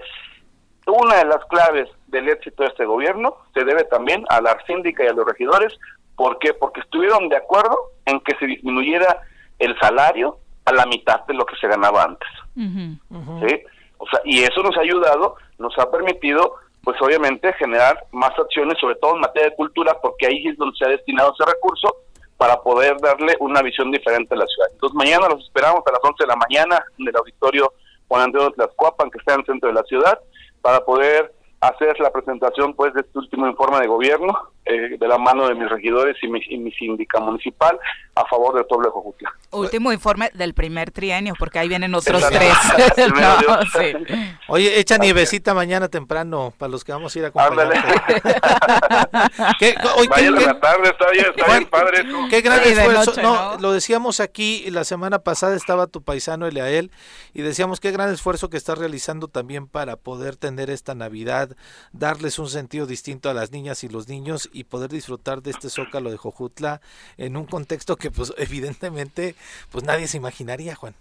J: una de las claves del éxito de este gobierno se debe también a la síndica y a los regidores, ¿por qué? Porque estuvieron de acuerdo en que se disminuyera el salario a la mitad de lo que se ganaba antes, ¿sí? O sea, y eso nos ha ayudado, nos ha permitido, pues obviamente, generar más acciones, sobre todo en materia de cultura, porque ahí es donde se ha destinado ese recurso para poder darle una visión diferente a la ciudad. Entonces, mañana los esperamos a las 11 de la mañana en el auditorio Juan Andrés de Tlaxcuapan, que está en el centro de la ciudad, para poder hacer la presentación pues de este último informe de gobierno eh, de la mano de mis regidores y mi, y mi síndica municipal a favor del pueblo de Jojutla.
C: Último informe del primer trienio, porque ahí vienen otros tres.
D: Oye, echa nievecita mañana temprano para los que vamos a ir a acompañar.
J: ¿Qué, la tarde, está bien, está bien padre
D: Qué gran esfuerzo. no, Lo decíamos aquí, la semana pasada estaba tu paisano Eliael, y decíamos qué gran esfuerzo que estás realizando también para poder tener esta Navidad, darles un sentido distinto a las niñas y los niños y poder disfrutar de este zócalo de Jojutla en un contexto que pues evidentemente pues nadie se imaginaría, Juan.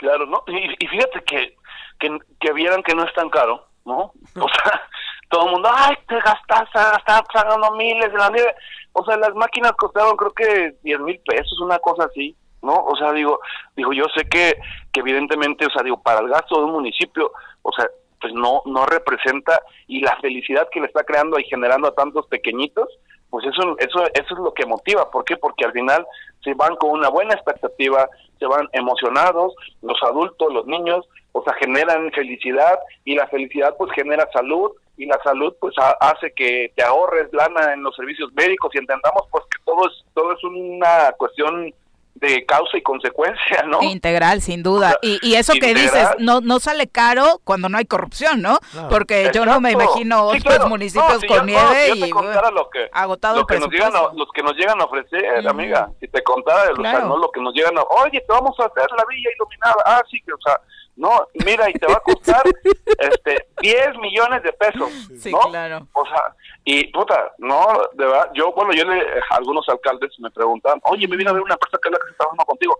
J: Claro, ¿no? Y, fíjate que, que, vieran que no es tan caro, ¿no? O sea, todo el mundo, ay, te gastas, estás pagando miles de la nieve. O sea, las máquinas costaron creo que 10 mil pesos, una cosa así, ¿no? O sea, digo, digo, yo sé que, que evidentemente, o sea, digo, para el gasto de un municipio, o sea, pues no, no representa y la felicidad que le está creando y generando a tantos pequeñitos, pues eso, eso, eso es lo que motiva. ¿Por qué? Porque al final se van con una buena expectativa, se van emocionados, los adultos, los niños, o sea, generan felicidad y la felicidad pues genera salud y la salud pues hace que te ahorres lana en los servicios médicos y entendamos pues que todo es, todo es una cuestión de causa y consecuencia, ¿no?
C: Integral, sin duda. y, y eso que dices, no no sale caro cuando no hay corrupción, ¿no? Porque yo no me imagino otros municipios con nieve y
J: lo que, agotado lo que nos llegan los que nos llegan a ofrecer, amiga, si te contara, ¿no? lo que nos llegan a, oye, te vamos a hacer la villa iluminada, ah, sí, que, o sea, no, mira, y te va a costar este 10 millones de pesos, sí, claro. O sea, y puta, no, de verdad, yo, bueno, yo le, algunos alcaldes me preguntan, oye, me vino a ver una empresa que es la que se está trabajando contigo.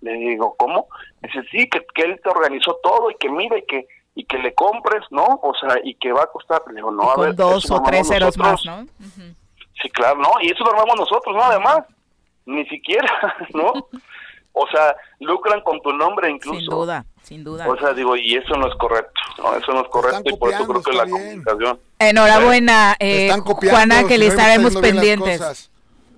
J: Le digo, ¿cómo? Dice, sí, que, que él te organizó todo y que mira y que y que le compres, ¿no? O sea, y que va a costar. Le digo, no, a ver.
C: dos o tres ceros más, ¿no?
J: Sí, claro, ¿no? Y eso lo armamos nosotros, ¿no? Además, ni siquiera, ¿no? O sea, lucran con tu nombre incluso.
C: Sin duda, sin duda.
J: O sea, digo, y eso no es correcto, ¿no? Eso no es correcto y por eso creo que la comunicación...
C: Enhorabuena, eh, Juana, que le estaremos pendientes.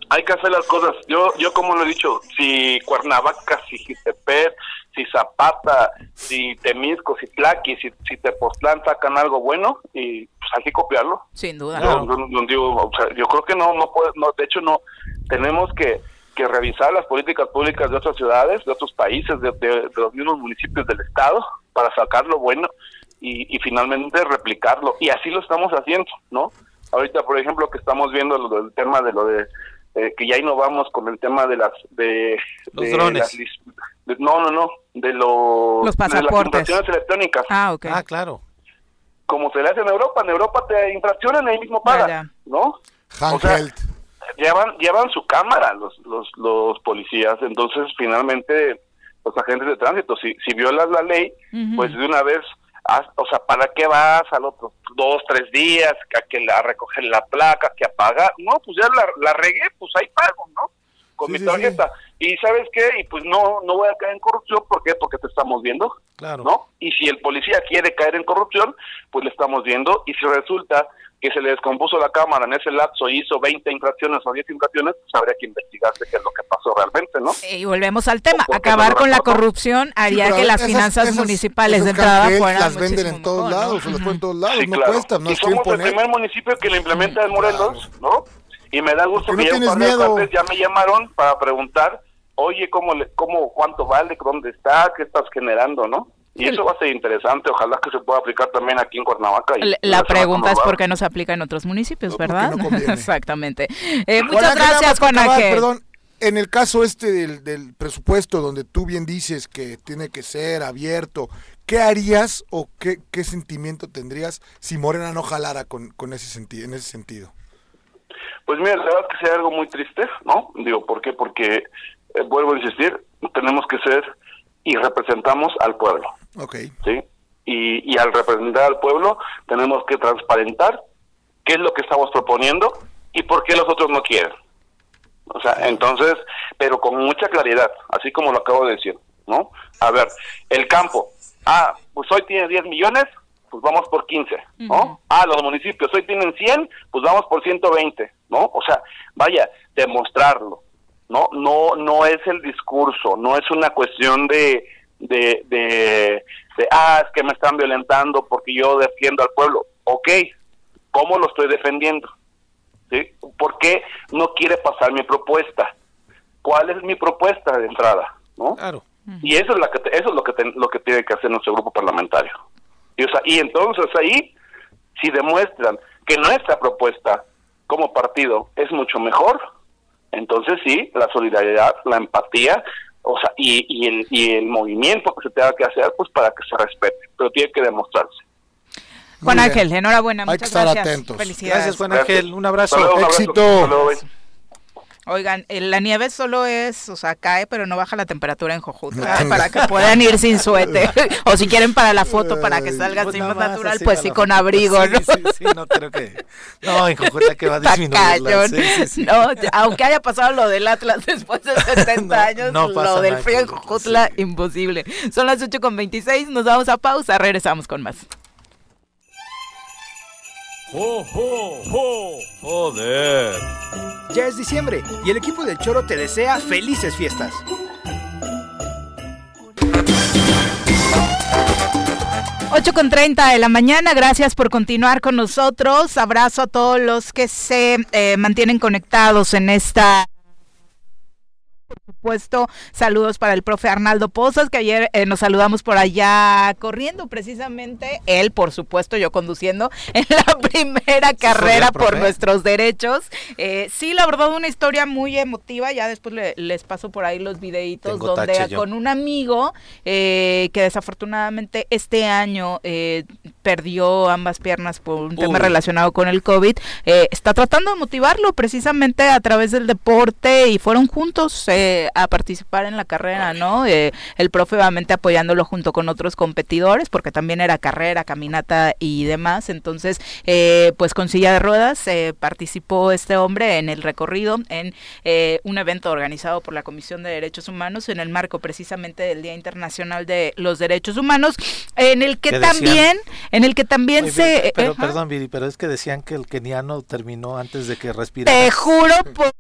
J: Hay que hacer las cosas. Yo, yo como lo he dicho, si Cuernavaca, si Jitepet, si Zapata, si Temisco, si Tlaqui, si, si Tepoztlán sacan algo bueno, y pues hay que copiarlo.
C: Sin duda.
J: Yo, creo que no, no puede, no, de hecho no, tenemos que que revisar las políticas públicas de otras ciudades, de otros países, de, los mismos municipios del estado, para sacar lo bueno y, finalmente replicarlo. Y así lo estamos haciendo, ¿no? Ahorita, por ejemplo, que estamos viendo lo del tema de lo de eh, que ya innovamos con el tema de las de
D: los drones.
J: no, no, no, de los,
C: los pasaportes.
J: De las electrónicas.
C: Ah, okay.
D: ah, claro.
J: Como se le hace en Europa, en Europa te infraccionan ahí mismo paga, ¿no? Llevan llevan su cámara los, los, los policías, entonces finalmente los agentes de tránsito, si, si violas la ley, pues de una vez, o sea, ¿para qué vas al otro dos, tres días, a, que la, a recoger la placa, que apagar? No, pues ya la, la regué, pues ahí pago, ¿no? con mi tarjeta. Y ¿sabes qué? Y pues no no voy a caer en corrupción, ¿por qué? Porque te estamos viendo,
D: Claro.
J: ¿no? Y si el policía quiere caer en corrupción, pues le estamos viendo. Y si resulta que se le descompuso la cámara en ese lapso y hizo 20 infracciones o 10 infracciones, pues habría que investigarse qué es lo que pasó realmente, ¿no?
C: Y volvemos al tema, acabar
J: no
C: con la corrupción haría
E: pero
C: que las
E: esas-
C: finanzas
E: esas-
C: municipales de entrada fueran
E: las venden en todos
C: mejor, ¿no?
E: lados, se los ponen en todos lados,
J: Sí,
E: no
J: claro.
E: cuesta, no
J: y somos el
E: poner.
J: primer municipio que lo implementa en Morelos, ¿no? Y me da gusto que
E: no
J: ya alcaldes ya me llamaron para preguntar, oye, ¿cómo, le, cómo cuánto vale, dónde está, qué estás generando, no? Y eso va a ser interesante, ojalá que se pueda aplicar también aquí en Cuernavaca. y
C: La- pregunta es por qué no se aplica en otros municipios, ¿verdad?
E: no.
C: Exactamente. Eh, muchas gracias,
E: más para
C: Juan
E: acabar,
C: Ángel.
E: Perdón, en el caso este del, del presupuesto, donde tú bien dices que tiene que ser abierto, ¿qué harías o qué, qué sentimiento tendrías si Morena no jalara con, con ese sentido, en ese sentido?
J: Pues mira, la verdad es que sería algo muy triste, ¿no? Digo, ¿por qué? Porque, eh, vuelvo a insistir, tenemos que ser y representamos al pueblo,
E: Ok.
J: ¿sí? Y, y al representar al pueblo tenemos que transparentar qué es lo que estamos proponiendo y por qué los otros no quieren. O sea, entonces, pero con mucha claridad, así como lo acabo de decir, ¿no? A ver, el campo, ah, pues hoy tiene 10 millones, pues vamos por 15, ¿no? Ah, los municipios hoy tienen 100, pues vamos por 120, ¿no? O sea, vaya, demostrarlo, ¿no? No no es el discurso, no es una cuestión de de, de, de, ah, es que me están violentando porque yo defiendo al pueblo. Ok, ¿cómo lo estoy defendiendo? ¿Sí? ¿Por qué no quiere pasar mi propuesta? ¿Cuál es mi propuesta de entrada? ¿no?
D: Claro.
J: Y eso es, la que te- eso es lo, que te- lo que tiene que hacer nuestro grupo parlamentario. Y, o sea, y entonces ahí, si demuestran que nuestra propuesta como partido es mucho mejor, entonces sí, la solidaridad, la empatía, o sea, y, y, el, y el movimiento que se tenga que hacer, pues para que se respete, pero tiene que demostrarse.
C: Juan. Ángel, enhorabuena,
E: Hay que
C: muchas
E: estar
C: gracias.
E: atentos.
C: Felicidades.
D: Gracias, Juan
J: Gracias.
D: Ángel. Un abrazo.
J: Hasta luego, un abrazo.
E: Éxito.
C: Oigan, eh, la nieve solo es, o sea, cae, pero no baja la temperatura en Jojutla, para que puedan ir sin suéter. o si quieren para la foto, para que salga
D: Pues
C: así más natural,
D: así
C: pues sí con abrigo,
D: Sí,
C: ¿no?
D: Sí, sí, no creo que. No, en Jojutla que va a disminuir. Sí, sí, sí.
C: No, aunque haya pasado lo del Atlas después de 70
D: No,
C: años,
D: no
C: lo del frío en Jojutla,
D: sí.
C: imposible. Son las 8 con 26, nos vamos a pausa, regresamos con más.
K: ¡Jo, jo, jo! ¡Joder!
L: Ya es diciembre y el equipo del Choro te desea felices fiestas.
C: Ocho con 30 de la mañana, gracias por continuar con nosotros. Abrazo a todos los que se eh, mantienen conectados en esta por supuesto, saludos para el profe Arnaldo Pozas, que ayer eh, nos saludamos por allá corriendo precisamente, él, por supuesto, yo conduciendo en la primera carrera por nuestros derechos. Eh, sí, la verdad, una historia muy emotiva, ya después le- les paso por ahí los videitos
D: Tengo
C: donde con un amigo eh, que desafortunadamente este año eh, perdió ambas piernas por un tema relacionado con el COVID, eh, está tratando de motivarlo precisamente a través del deporte y fueron juntos eh, a participar en la carrera, ¿no? Eh, el profe obviamente apoyándolo junto con otros competidores porque también era carrera, caminata y demás, entonces eh, pues con silla de ruedas eh, participó este hombre en el recorrido en eh, un evento organizado por la Comisión de Derechos Humanos en el marco precisamente del Día Internacional de los Derechos Humanos, en el que también, en el que también
D: Oye,
C: se...
D: Pero,
C: ajá.
D: perdón, Viri, pero es que decían que el keniano terminó antes de que respirara.
C: Te juro por...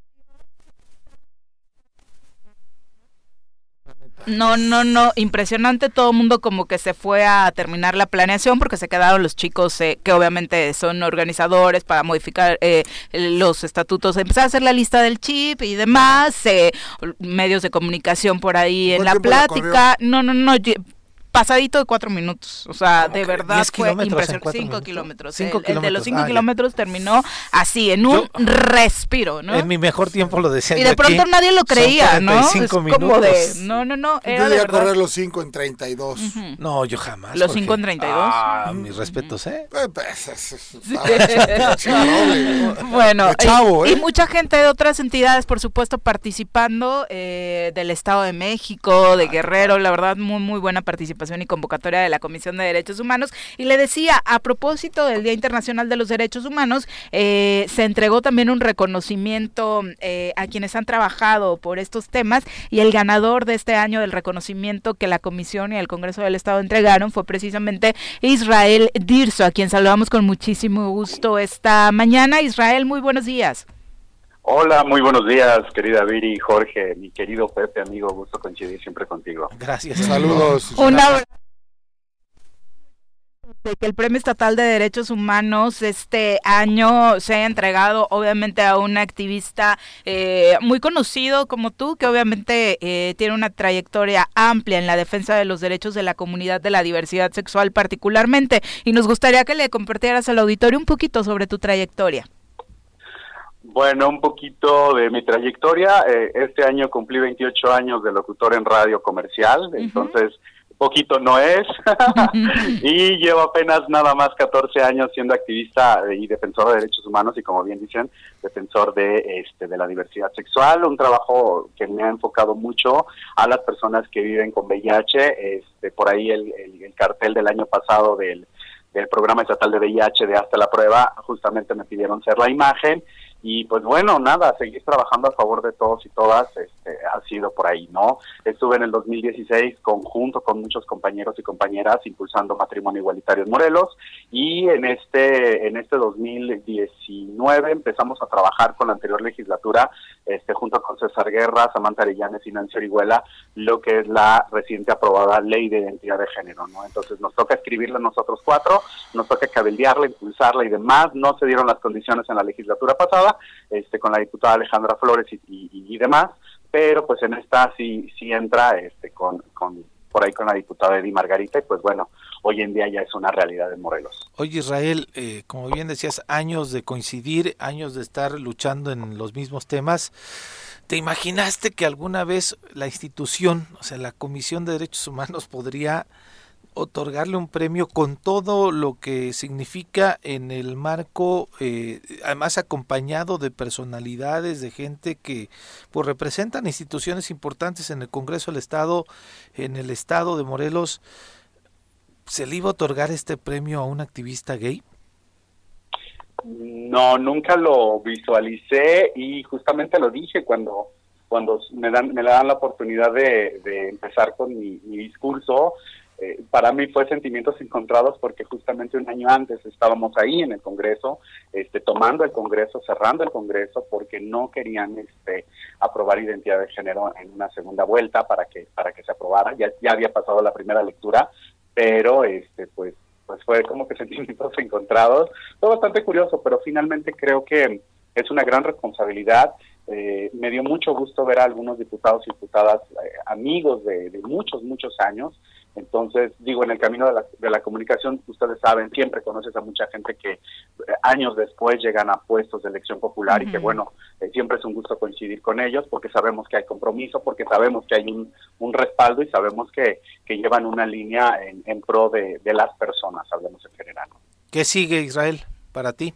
C: No, no, no, impresionante, todo el mundo como que se fue a terminar la planeación porque se quedaron los chicos eh, que obviamente son organizadores para modificar eh, los estatutos, empezar a hacer la lista del chip y demás, eh, medios de comunicación por ahí en la
E: ¿Cuánto tiempo la
C: plática, no, no, no, pasadito de cuatro minutos, o sea, de
D: que
C: verdad
D: 10
C: fue impresionante, cinco kilómetros,
D: Cinco
C: el, el de los cinco
D: ah, ya.
C: kilómetros terminó así, en un
D: Yo-
C: respiro, ¿no?
D: En mi mejor tiempo lo decían.
C: Y
D: yo
C: de pronto
D: aquí,
C: nadie lo creía, ¿no? Es
D: 45
C: como de,
D: minutos.
C: no, no, no,
E: Yo
C: era de
E: llegué a correr los 5 en 32.
D: No, yo jamás.
C: Los. 5 en 32.
D: Ah, mis respetos, ¿eh?
E: Eh, pues.
C: Bueno,
E: chavo,
C: y, y
E: ¿eh?
C: mucha gente de otras entidades, por supuesto, participando eh, del Estado de México, de Guerrero, la verdad, muy, muy buena participación y convocatoria de la Comisión de Derechos Humanos. Y le decía, a propósito del Día Internacional de los Derechos Humanos, eh, se entregó también un reconocimiento eh, a quienes han trabajado por estos temas y el ganador de este año del reconocimiento que la Comisión y el Congreso del Estado entregaron fue precisamente Israel Dirso, a quien saludamos con muchísimo gusto esta mañana. Israel, muy buenos días.
M: Hola, muy buenos días, querida Viri, Jorge, mi querido Pepe, amigo, gusto coincidir siempre contigo.
D: Gracias.
E: Saludos.
C: Un abrazo de que el Premio Estatal de Derechos Humanos este año se haya entregado obviamente a un activista eh, muy conocido como tú, que obviamente eh, tiene una trayectoria amplia en la defensa de los derechos de la comunidad de la diversidad sexual particularmente. Y nos gustaría que le compartieras al auditorio un poquito sobre tu trayectoria.
M: Bueno, un poquito de mi trayectoria. Eh, este año cumplí 28 años de locutor en radio comercial, entonces poquito no es. y llevo apenas nada más 14 años siendo activista y defensor de derechos humanos y como bien dicen, defensor de este de la diversidad sexual, un trabajo que me ha enfocado mucho a las personas que viven con VIH, este por ahí el, el cartel del año pasado del del programa estatal de VIH de Hasta la Prueba, justamente me pidieron ser la imagen y pues bueno, nada, seguir trabajando a favor de todos y todas este, ha sido por ahí, ¿no? Estuve en el 2016 conjunto con muchos compañeros y compañeras impulsando matrimonio igualitario en Morelos y en este en este 2019 empezamos a trabajar con la anterior legislatura este junto con César Guerra, Samantha Arellanes y Nancy Orihuela, lo que es la reciente aprobada Ley de Identidad de Género, ¿no? Entonces nos toca escribirla nosotros cuatro, nos toca cabildearla, impulsarla y demás, no se dieron las condiciones en la legislatura pasada, este, con la diputada Alejandra Flores y, demás, pero pues en esta sí, sí entra este, con, por ahí con la diputada Eddie Margarita y pues bueno, hoy en día ya es una realidad en Morelos.
D: Oye Israel, eh, como bien decías, años de coincidir, años de estar luchando en los mismos temas. ¿Te imaginaste que alguna vez la institución, o sea, la Comisión de Derechos Humanos podría otorgarle un premio con todo lo que significa en el marco, eh, además acompañado de personalidades, de gente que pues representan instituciones importantes en el Congreso del Estado, en el Estado de Morelos. ¿Se le iba a otorgar este premio a un activista gay?
M: No, nunca lo visualicé y justamente lo dije cuando cuando me dan me dan la oportunidad de, empezar con mi discurso eh, para mí fue sentimientos encontrados porque justamente un año antes estábamos ahí en el Congreso, este, tomando el Congreso, cerrando el Congreso, porque no querían este, aprobar identidad de género en una segunda vuelta para que para que se aprobara. Ya, ya había pasado la primera lectura, pero este, pues pues fue como que sentimientos encontrados. Fue bastante curioso, pero finalmente creo que es una gran responsabilidad. Eh, me dio mucho gusto ver a algunos diputados y diputadas eh, amigos de, de, muchos, muchos años entonces, digo, en el camino de la, de la comunicación, ustedes saben, siempre conoces a mucha gente que eh, años después llegan a puestos de elección popular y que, bueno, eh, siempre es un gusto coincidir con ellos porque sabemos que hay compromiso, porque sabemos que hay un, un respaldo y sabemos que, que llevan una línea en, en pro de, de las personas, hablemos en general.
D: ¿Qué sigue, Israel, para ti?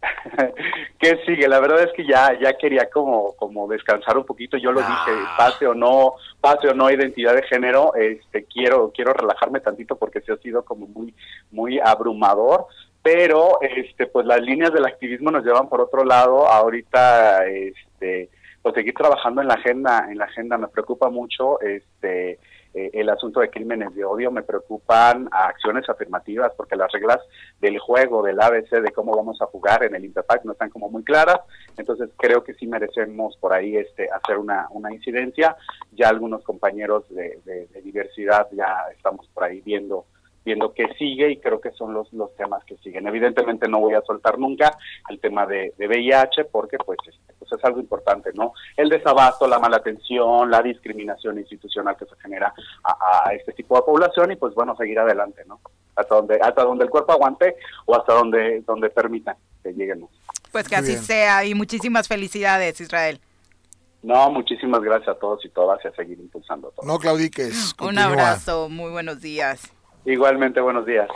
M: ¿Qué sigue? La verdad es que ya ya quería como como descansar un poquito. Yo lo dije, ah. pase o no, pase o no identidad de género, este quiero quiero relajarme tantito porque se ha sido como muy muy abrumador, pero este pues las líneas del activismo nos llevan por otro lado. Ahorita este pues seguir trabajando en la agenda, en la agenda me preocupa mucho este eh, el asunto de crímenes de odio, me preocupan acciones afirmativas porque las reglas del juego, del ABC, de cómo vamos a jugar en el Interpack no están como muy claras, entonces creo que sí merecemos por ahí este hacer una, una incidencia, ya algunos compañeros de diversidad ya estamos por ahí viendo viendo qué sigue y creo que son los, los temas que siguen. Evidentemente no voy a soltar nunca el tema de, de VIH porque pues, este, pues es algo importante, ¿no? El desabasto, la mala atención, la discriminación institucional que se genera a, este tipo de población y pues bueno, seguir adelante, ¿no? Hasta donde, hasta donde el cuerpo aguante o hasta donde, donde permita que lleguemos.
C: Pues que así sea y muchísimas felicidades, Israel.
M: No, muchísimas gracias a todos y todas y a seguir impulsando todo.
E: No claudiques.
C: Un abrazo, muy buenos días.
M: Igualmente, buenos días.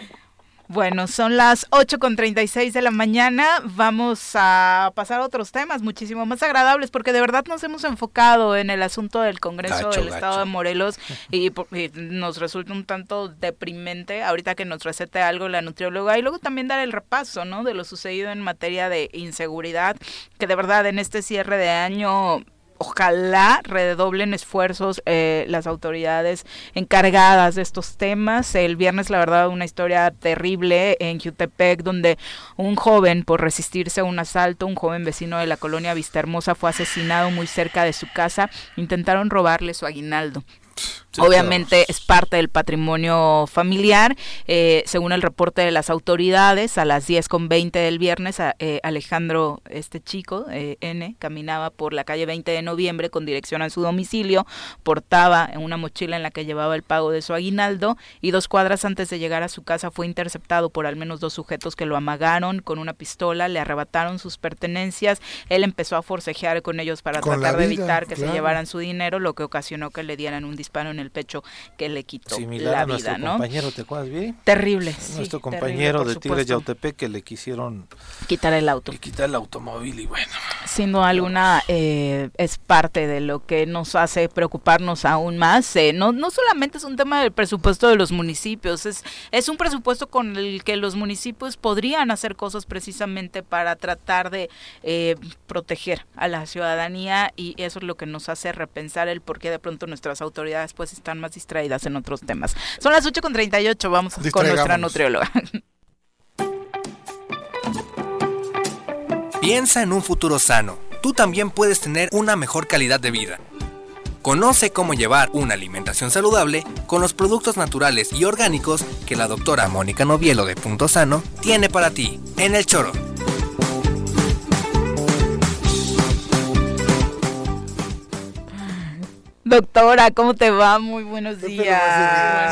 C: Bueno, son las 8 con 36 de la mañana. Vamos a pasar a otros temas muchísimo más agradables porque de verdad nos hemos enfocado en el asunto del Congreso
D: Gacho,
C: del Estado de Morelos y, por- y nos resulta un tanto deprimente ahorita que nos recete algo la nutrióloga y luego también dar el repaso, ¿no? De lo sucedido en materia de inseguridad, que de verdad en este cierre de año ojalá redoblen esfuerzos eh, las autoridades encargadas de estos temas. El viernes, la verdad, una historia terrible en Jutepec, donde un joven, por resistirse a un asalto, un joven vecino de la colonia Vista Hermosa, fue asesinado muy cerca de su casa. Intentaron robarle su aguinaldo. Obviamente es parte del patrimonio familiar. Eh, según el reporte de las autoridades, a las 10 con 20 del viernes, a- eh, Alejandro, este chico, eh, N, caminaba por la calle 20 de noviembre con dirección a su domicilio, portaba una mochila en la que llevaba el pago de su aguinaldo y dos cuadras antes de llegar a su casa fue interceptado por al menos dos sujetos que lo amagaron con una pistola, le arrebataron sus pertenencias, él empezó a forcejear con ellos para
E: Con
C: tratar de evitar que se llevaran su dinero, lo que ocasionó que le dieran un disparo en el pecho que le quitó
D: Similar
C: la
D: a nuestro
C: vida, ¿no?
D: compañero, ¿te acuerdas bien?
C: Terrible, sí,
D: Nuestro compañero de
C: supuesto.
D: Yautepec que le quisieron
C: Quitar el auto.
D: quitar el automóvil y bueno.
C: Sin duda alguna eh, es parte de lo que nos hace preocuparnos aún más. Eh, no, no solamente es un tema del presupuesto de los municipios, es, es un presupuesto con el que los municipios podrían hacer cosas precisamente para tratar de eh, proteger a la ciudadanía y eso es lo que nos hace repensar el por qué de pronto nuestras autoridades pues están más distraídas en otros temas. Son las 8.38, vamos con nuestra nutrióloga.
N: Piensa en un futuro sano. Tú también puedes tener una mejor calidad de vida. Conoce cómo llevar una alimentación saludable con los productos naturales y orgánicos que la doctora Mónica Novielo de Punto Sano tiene para ti en el choro.
C: Doctora, ¿cómo te va? Muy buenos días.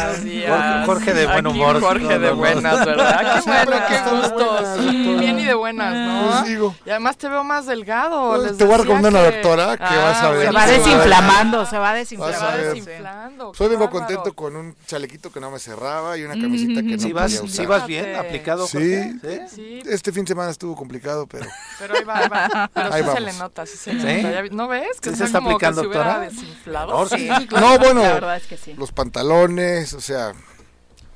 E: Buenos
D: días. Jorge de buen
O: Aquí
D: humor.
O: Jorge de buenas, ¿verdad? Qué bueno, qué
E: doctora.
O: Bien y de buenas, ¿no?
E: Pues digo.
O: Y además te veo más delgado.
E: Pues
O: les
E: te voy a recomendar una doctora que vas a ver.
C: Se va desinflamando, se va desinflamando.
O: Se va desinflando.
E: Hoy
O: qué
E: vengo contento con un chalequito que no me cerraba y una camiseta que no
D: Si vas,
E: podía
D: si
E: usar.
D: vas bien aplicado,
E: Sí.
D: Jorge?
O: Sí,
E: Este fin de semana estuvo complicado, pero
O: pero ahí va, ahí va. Pero
E: Ahí
O: sí se le nota, sí se le
D: ¿Sí?
O: nota. ¿No ves? Que
D: ¿Sí se
O: está
D: aplicando, doctora?
O: Sí, claro.
E: no, bueno,
C: La verdad es que sí.
E: los pantalones, o sea,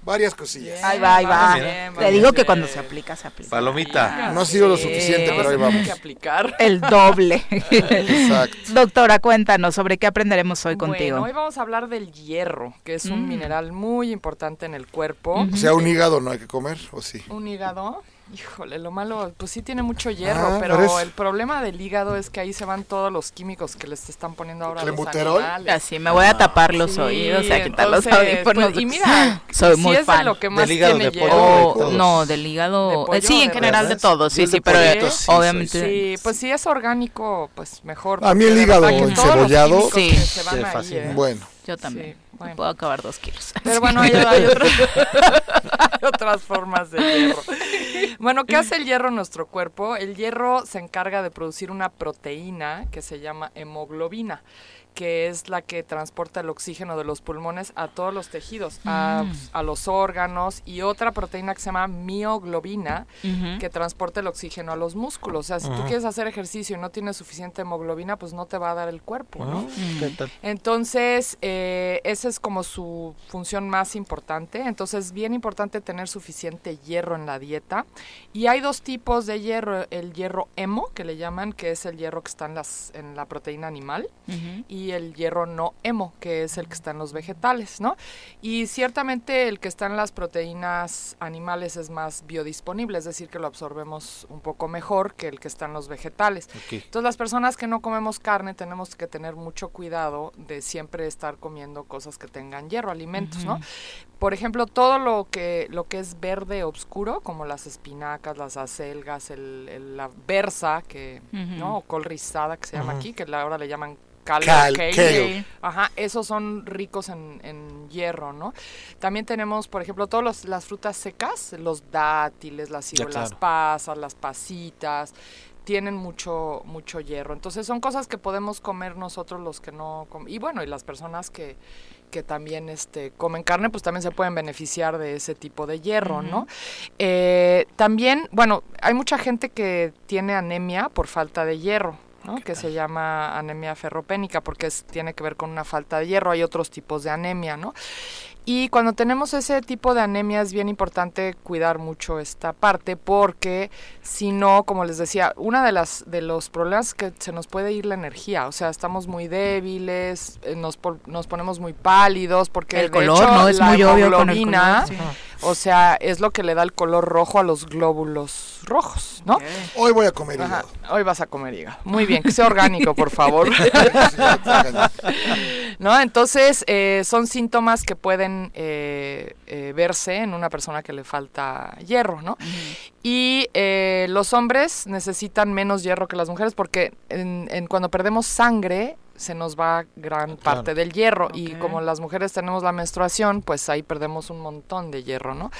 E: varias cosillas.
O: Bien,
C: Ahí va, ahí va.
O: bien,
C: Te digo que cuando se aplica, se aplica.
D: Palomita.
E: No ha sido lo suficiente, pero ahí
O: Tiene
E: vamos.
O: que aplicar.
C: El doble.
E: Exacto.
C: Doctora, cuéntanos sobre qué aprenderemos hoy contigo.
O: Bueno, hoy vamos a hablar del hierro, que es un
C: Mm.
O: mineral muy importante en el cuerpo.
E: O sea, un hígado no hay que comer, ¿o sí?
O: Un hígado, híjole, lo malo, pues sí tiene mucho hierro,
E: Ah,
O: pero
E: por eso.
O: el problema del hígado es que ahí se van todos los químicos que les están poniendo ahora a los.
C: Así me voy a tapar los
O: Sí,
C: oídos y a quitar los
O: entonces,
C: audífonos.
O: pues, y mira,
C: soy
O: sí
C: muy
O: es de lo que más
D: Del hígado
O: tiene
D: de pollo
O: hierro.
C: no, del hígado.
O: ¿De
C: eh,
O: pollo
C: sí, en general de todo. Sí, sí, pero
D: pollito
C: eh,
D: sí
C: obviamente.
O: Sí, pues si es orgánico, pues mejor.
E: A mí el hígado encebollado-
C: Sí.
O: se van
D: Sí,
O: ahí,
D: fácil.
O: ¿eh?
E: Bueno,
C: Yo también.
O: Bueno.
C: Puedo acabar dos kilos.
O: Pero bueno, hay, hay otras, hay otras formas de hierro. Bueno, ¿qué hace el hierro en nuestro cuerpo? El hierro se encarga de producir una proteína que se llama hemoglobina que es la que transporta el oxígeno de los pulmones a todos los tejidos, a, a los órganos, y otra proteína que se llama mioglobina, que transporta el oxígeno a los músculos. O sea, si tú quieres hacer ejercicio y no tienes suficiente hemoglobina, pues no te va a dar el cuerpo, ¿no?
D: Ah, ¿Qué tal?
O: Entonces, eh, esa es como su función más importante. Entonces, bien importante tener suficiente hierro en la dieta. Y hay dos tipos de hierro. El hierro hemo, que le llaman, que es el hierro que está en, las, en la proteína animal.
C: Ujú.
O: Y el hierro no hemo, que es el que está en los vegetales, ¿no? Y ciertamente el que está en las proteínas animales es más biodisponible, es decir, que lo absorbemos un poco mejor que el que está en los vegetales.
D: Ok.
O: Entonces las personas que no comemos carne tenemos que tener mucho cuidado de siempre estar comiendo cosas que tengan hierro, alimentos, ¿no? Por ejemplo, todo lo que lo que es verde oscuro, como las espinacas, las acelgas, el, el- la berza, que,
C: Ujú.
O: ¿no? O col rizada, que se llama
E: Ujú.
O: aquí, que ahora le llaman cal,
E: Cal-
O: kale.
E: kale.
O: Ajá, esos son ricos en, en hierro, ¿no? También tenemos, por ejemplo, todas las frutas secas, los dátiles, las, pasas, las pasitas, tienen mucho mucho hierro. Entonces son cosas que podemos comer nosotros los que no com- y bueno, y las personas que que también este comen carne, pues también se pueden beneficiar de ese tipo de hierro, ¿no? Eh, también, bueno, hay mucha gente que tiene anemia por falta de hierro. ¿No? que se llama anemia ferropénica porque es, tiene que ver con una falta de hierro, hay otros tipos de anemia, ¿no? Y cuando tenemos ese tipo de anemia es bien importante cuidar mucho esta parte porque si no, como les decía, una de las de los problemas es que se nos puede ir la energía, o sea, estamos muy débiles, eh, nos, nos ponemos muy pálidos porque
C: El
O: de
C: color,
O: hecho,
C: ¿no? Es
O: la
C: muy obvio con el color, sí.
O: O sea, es lo que le da el color rojo a los glóbulos rojos, ¿no?
E: Hoy voy a comer
O: Ajá,
E: hígado.
O: Hoy vas a comer hígado. Muy bien, que sea orgánico, por favor. ¿No? Entonces, eh, son síntomas que pueden eh, eh, verse en una persona que le falta hierro, ¿no? Y eh, los hombres necesitan menos hierro que las mujeres porque en, en cuando perdemos sangre se nos va gran parte del hierro y como las mujeres tenemos la menstruación, pues ahí perdemos un montón de hierro, ¿no?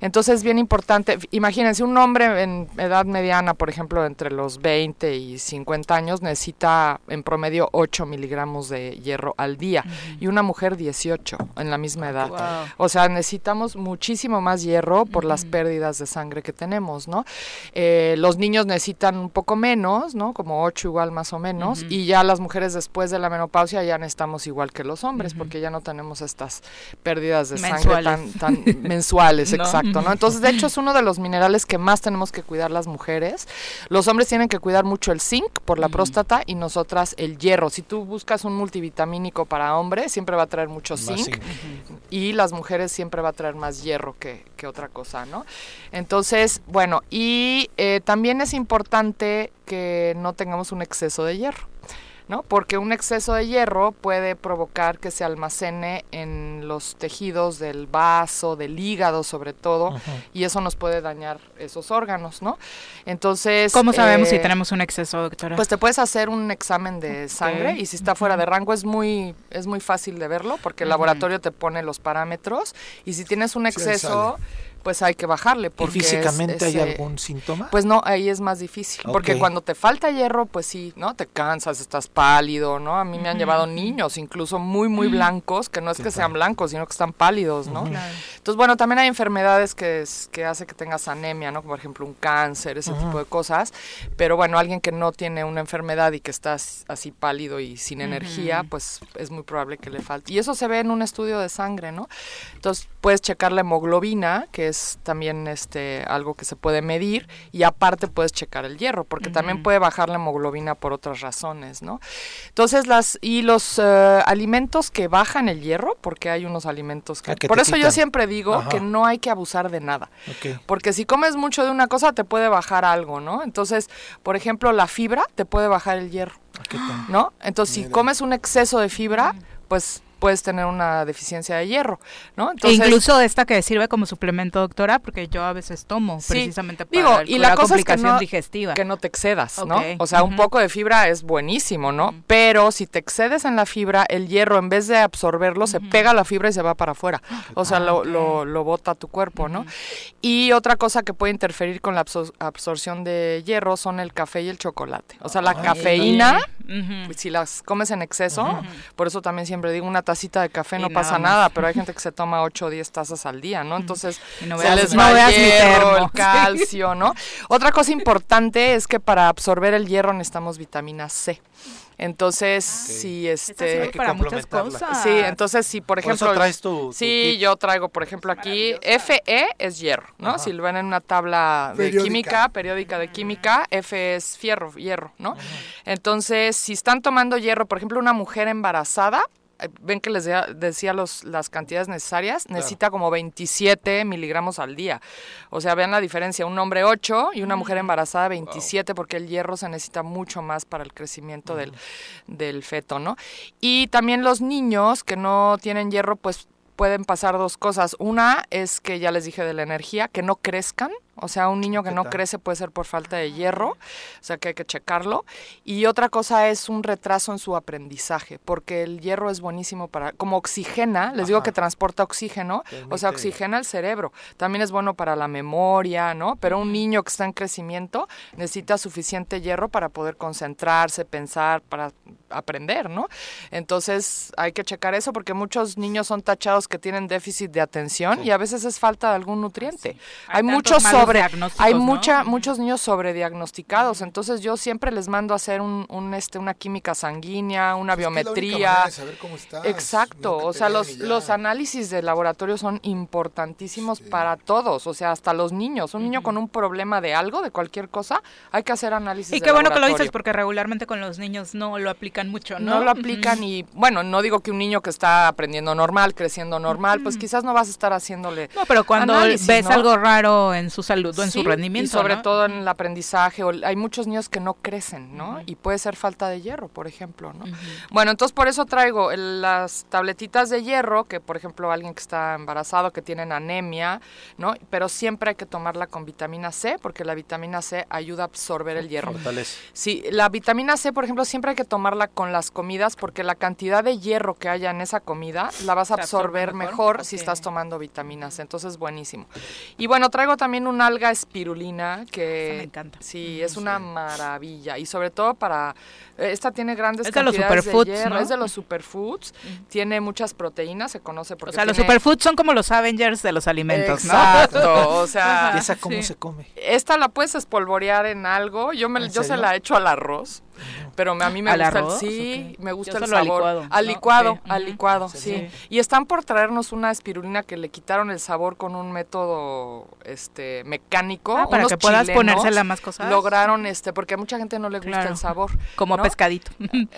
O: Entonces es bien importante, imagínense, un hombre en edad mediana, por ejemplo, entre los 20 y 50 años, necesita en promedio 8 miligramos de hierro al día y una mujer 18 en la misma edad.
C: Wow.
O: O sea, necesitamos muchísimo más hierro por las pérdidas de sangre que tenemos, ¿no? Eh, los niños necesitan un poco menos, ¿no? Como 8 igual más o menos, y ya las mujeres después de la menopausia ya necesitamos igual que los hombres, porque ya no tenemos estas pérdidas de sangre tan,
C: Mensuales.
O: tan mensuales,
C: ¿No?
O: exacto, ¿no? Entonces, de hecho, es uno de los minerales que más tenemos que cuidar las mujeres. Los hombres tienen que cuidar mucho el zinc por la próstata y nosotras el hierro. Si tú buscas un multivitamínico para hombre, siempre va a traer mucho
D: Más
O: zinc
D: zinc.
O: y las mujeres siempre va a traer más hierro que, que otra cosa, ¿no? Entonces, bueno, y eh, también es importante que no tengamos un exceso de hierro. ¿No? Porque un exceso de hierro puede provocar que se almacene en los tejidos del vaso, del hígado sobre todo, y eso nos puede dañar esos órganos, ¿no? Entonces...
C: ¿Cómo sabemos si
O: eh,
C: tenemos un exceso, doctora?
O: pues te puedes hacer un examen de sangre y si está fuera de rango es muy es muy fácil de verlo porque el laboratorio te pone los parámetros y si tienes un
D: Sí,
O: exceso pues hay que bajarle
D: ¿Y
O: porque es-
D: físicamente hay
O: ese-
D: algún síntoma?
O: pues no, ahí es más difícil, porque
D: Ok.
O: cuando te falta hierro, pues sí, ¿no? Te cansas, estás pálido, ¿no? A mí me han llevado niños, incluso muy, muy blancos, que no es que sean blancos, sino que están pálidos, ¿no?
C: Claro.
O: Entonces, bueno, también hay enfermedades que, es- que hace que tengas anemia, ¿no? Como por ejemplo un cáncer, ese tipo de cosas. Pero bueno, alguien que no tiene una enfermedad y que está as- así pálido y sin energía, pues es muy probable que le falte. Y eso se ve en un estudio de sangre, ¿no? Entonces, puedes checar la hemoglobina, que es también este algo que se puede medir, y aparte puedes checar el hierro, porque también puede bajar la hemoglobina por otras razones, ¿no? Entonces, las y los eh, alimentos que bajan el hierro, porque hay unos alimentos que...
D: Ah, que
O: por eso yo siempre digo
D: Ajá.
O: que no hay que abusar de nada. Porque si comes mucho de una cosa te puede bajar algo, ¿no? Entonces, por ejemplo, la fibra te puede bajar el hierro,
D: Ah.
O: ¿no? Entonces, si comes un exceso de fibra, pues puedes tener una deficiencia de hierro, ¿no?
C: E incluso esta que sirve como suplemento, doctora, porque yo a veces tomo
O: Sí,
C: precisamente para
O: digo,
C: el-
O: y la cosa es que
C: complicación
O: no,
C: digestiva.
O: que no te excedas, O sea, un poco de fibra es buenísimo, ¿no? Pero si te excedes en la fibra, el hierro en vez de absorberlo se pega a la fibra y se va para afuera. O sea, lo, lo, lo bota tu cuerpo, ¿no? Y otra cosa que puede interferir con la absor- absorción de hierro son el café y el chocolate. O sea, la
C: Ay.
O: cafeína, si las comes en exceso, por eso también siempre digo una tacita de café
C: Y
O: no
C: nada
O: pasa
C: más.
O: nada, pero hay gente que se toma 8 o 10 tazas al día, ¿no? Entonces,
C: Y no
O: se
C: veas-
O: les
C: no
O: va el
C: veas mi
O: hierro, el calcio, ¿no? Otra cosa importante es que para absorber el hierro necesitamos vitamina C. Entonces, si
C: Esta
O: este
C: sirve para muchas
D: complementarla.
C: cosas.
O: Sí, entonces si por
D: Por
O: ejemplo
D: eso traes tu- tu
O: Sí,
D: kit.
O: yo traigo por ejemplo aquí Fe es hierro, ¿no?
D: Ajá.
O: Si lo ven en una tabla de
E: Periódica.
O: química, periódica de química, F es fierro, hierro, ¿no? Entonces, si están tomando hierro, por ejemplo, una mujer embarazada, ven que les de- decía los, las cantidades necesarias, necesita como 27 miligramos al día. O sea, vean la diferencia, un hombre 8 y una mujer embarazada 27, porque el hierro se necesita mucho más para el crecimiento del, del feto, ¿no? Y también los niños que no tienen hierro, pues pueden pasar dos cosas. Una es que ya les dije de la energía, que no crezcan, O sea, un niño que no crece puede ser por falta de hierro, o sea que hay que checarlo. Y otra cosa es un retraso en su aprendizaje, porque el hierro es buenísimo para, como oxigena, les digo que transporta oxígeno, o sea, oxigena el cerebro. También es bueno para la memoria, ¿no? Pero un niño que está en crecimiento necesita suficiente hierro para poder concentrarse, pensar, para aprender, ¿no? Entonces hay que checar eso porque muchos niños son tachados que tienen déficit de atención y a veces es falta de algún nutriente. Hay,
C: Hay
O: muchos sobre, hay
C: ¿no?
O: mucha, muchos niños sobrediagnosticados, entonces yo siempre les mando a hacer un, un, este, una química sanguínea, una
E: Pues Es que es la única
O: biometría.
E: de saber cómo estás,
O: Exacto, o sea, los, los análisis de laboratorio son importantísimos para todos, o sea, hasta los niños. Un niño con un problema de algo, de cualquier cosa, hay que hacer análisis
C: Y
O: de
C: qué bueno que lo dices porque regularmente con los niños no lo aplican mucho, ¿no?
O: No lo aplican y, bueno, no digo que un niño que está aprendiendo normal, creciendo normal, pues quizás no vas a estar haciéndole
C: No, pero cuando
O: análisis,
C: ves
O: ¿no?
C: algo raro en su salud en
O: Sí,
C: su rendimiento,
O: Y sobre
C: ¿no?
O: todo en el aprendizaje, o- hay muchos niños que no crecen, ¿no? Y puede ser falta de hierro, por ejemplo, ¿no? Bueno, entonces por eso traigo el- las tabletitas de hierro, que por ejemplo alguien que está embarazado, que tienen anemia, ¿no? Pero siempre hay que tomarla con vitamina C, porque la vitamina C ayuda a absorber el hierro.
D: Fortalece.
O: Sí, la vitamina C, por ejemplo, siempre hay que tomarla con las comidas porque la cantidad de hierro que haya en esa comida la vas a
C: ¿Se absorbe
O: absorber
C: mejor?
O: mejor, si estás tomando vitamina C. Entonces, buenísimo. Y bueno, traigo también un alga espirulina que
C: me encanta.
O: Sí, es una maravilla y sobre todo para eh, esta tiene grandes
C: Es de los superfoods,
O: hierro,
C: ¿no?
O: es de los superfoods, tiene muchas proteínas, se conoce porque
C: O sea, los superfoods son como los Avengers de los alimentos, ¿no?
O: Exacto, o sea,
D: ¿Y esa cómo
O: sí.
D: se come?
O: Esta la puedes espolvorear en algo. Yo me,
D: ¿En
O: yo se la echo al arroz. Pero me- a mí me
C: ¿Al
O: gusta el-
C: arroz?
O: sí,
C: Ok.
O: me gusta
C: Yo
O: el sabor.
C: licuado,
O: Al licuado, al licuado,
C: Sí.
O: sí. Y están por traernos una espirulina que le quitaron el sabor con un método este mecánico.
C: Ah, para
O: Unos
C: que puedas ponérsela más cosas.
O: Lograron este, porque a mucha gente no le gusta
C: Claro.
O: el sabor.
C: Como
O: ¿no?
C: pescadito.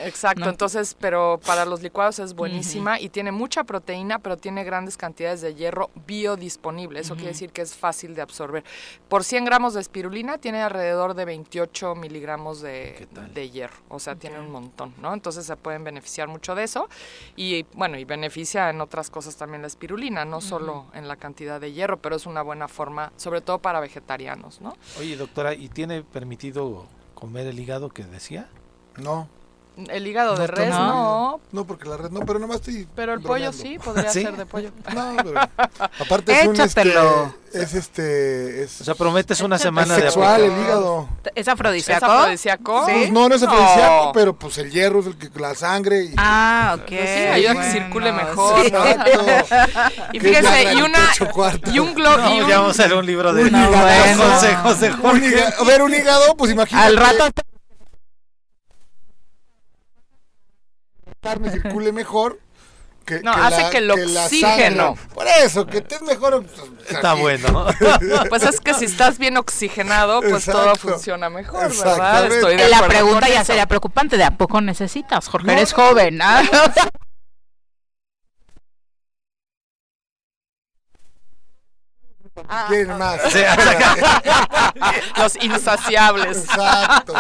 O: Exacto,
C: ¿No?
O: entonces, pero para los licuados es buenísima y tiene mucha proteína, pero tiene grandes cantidades de hierro biodisponible. Eso quiere decir que es fácil de absorber. Por 100 gramos de espirulina tiene alrededor de 28 miligramos de, de hierro, o sea, tiene un montón, ¿no? Entonces se pueden beneficiar mucho de eso y bueno, y beneficia en otras cosas también la espirulina, no solo en la cantidad de hierro, pero es una buena forma, sobre todo para vegetarianos, ¿no?
D: Oye, doctora, ¿y tiene permitido comer el hígado que decía?
E: No.
O: El hígado de res, no.
E: No, porque la red no, pero nomás estoy.
O: Pero el pollo sí, podría
D: ¿Sí?
O: ser de pollo.
E: No, pero. Aparte es un. Este,
C: Échatelo.
E: es este. Es,
D: O sea, prometes una semana
E: es
D: de
E: sexual el hígado.
C: ¿Es afrodisíaco?
O: ¿Es afrodisíaco?
E: Pues no, no es afrodisíaco, pero pues el hierro es el que la sangre. Y,
C: Ah, ok.
O: Sí, ayuda a que circule mejor,
C: sí.
O: Y fíjese, y una y un globo
D: No,
O: y un,
D: ya vamos a hacer un libro de
E: Un hígado.
D: consejos de
E: Un
D: Jorge.
E: hígado- a ver, un hígado, pues imagínate.
C: Al rato
E: carne circule mejor. Que,
O: No, hace que el oxígeno.
E: Por eso, que estés mejor. pues,
D: Está
E: aquí.
D: bueno.
O: pues es que si estás bien oxigenado, pues todo funciona mejor, ¿verdad? Estoy de
C: la pregunta ya
O: eso.
C: sería preocupante. ¿De a poco necesitas? Jorge,
E: No,
C: eres
E: no.
C: joven. ¿ah?
O: Ah,
E: ¿Quién más?
O: Los insaciables.
E: Exacto.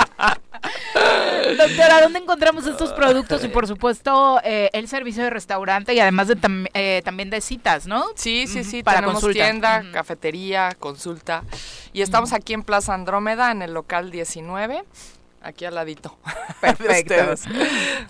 C: Doctora, ¿dónde encontramos estos productos? Y por supuesto, eh, el servicio de restaurante y además de tam- eh, también de citas, ¿no?
O: Sí, sí, sí,
C: para
O: tenemos
C: consulta.
O: tienda, cafetería, consulta. Y estamos aquí en Plaza Andrómeda, en el local 19, aquí al ladito.
C: Perfecto.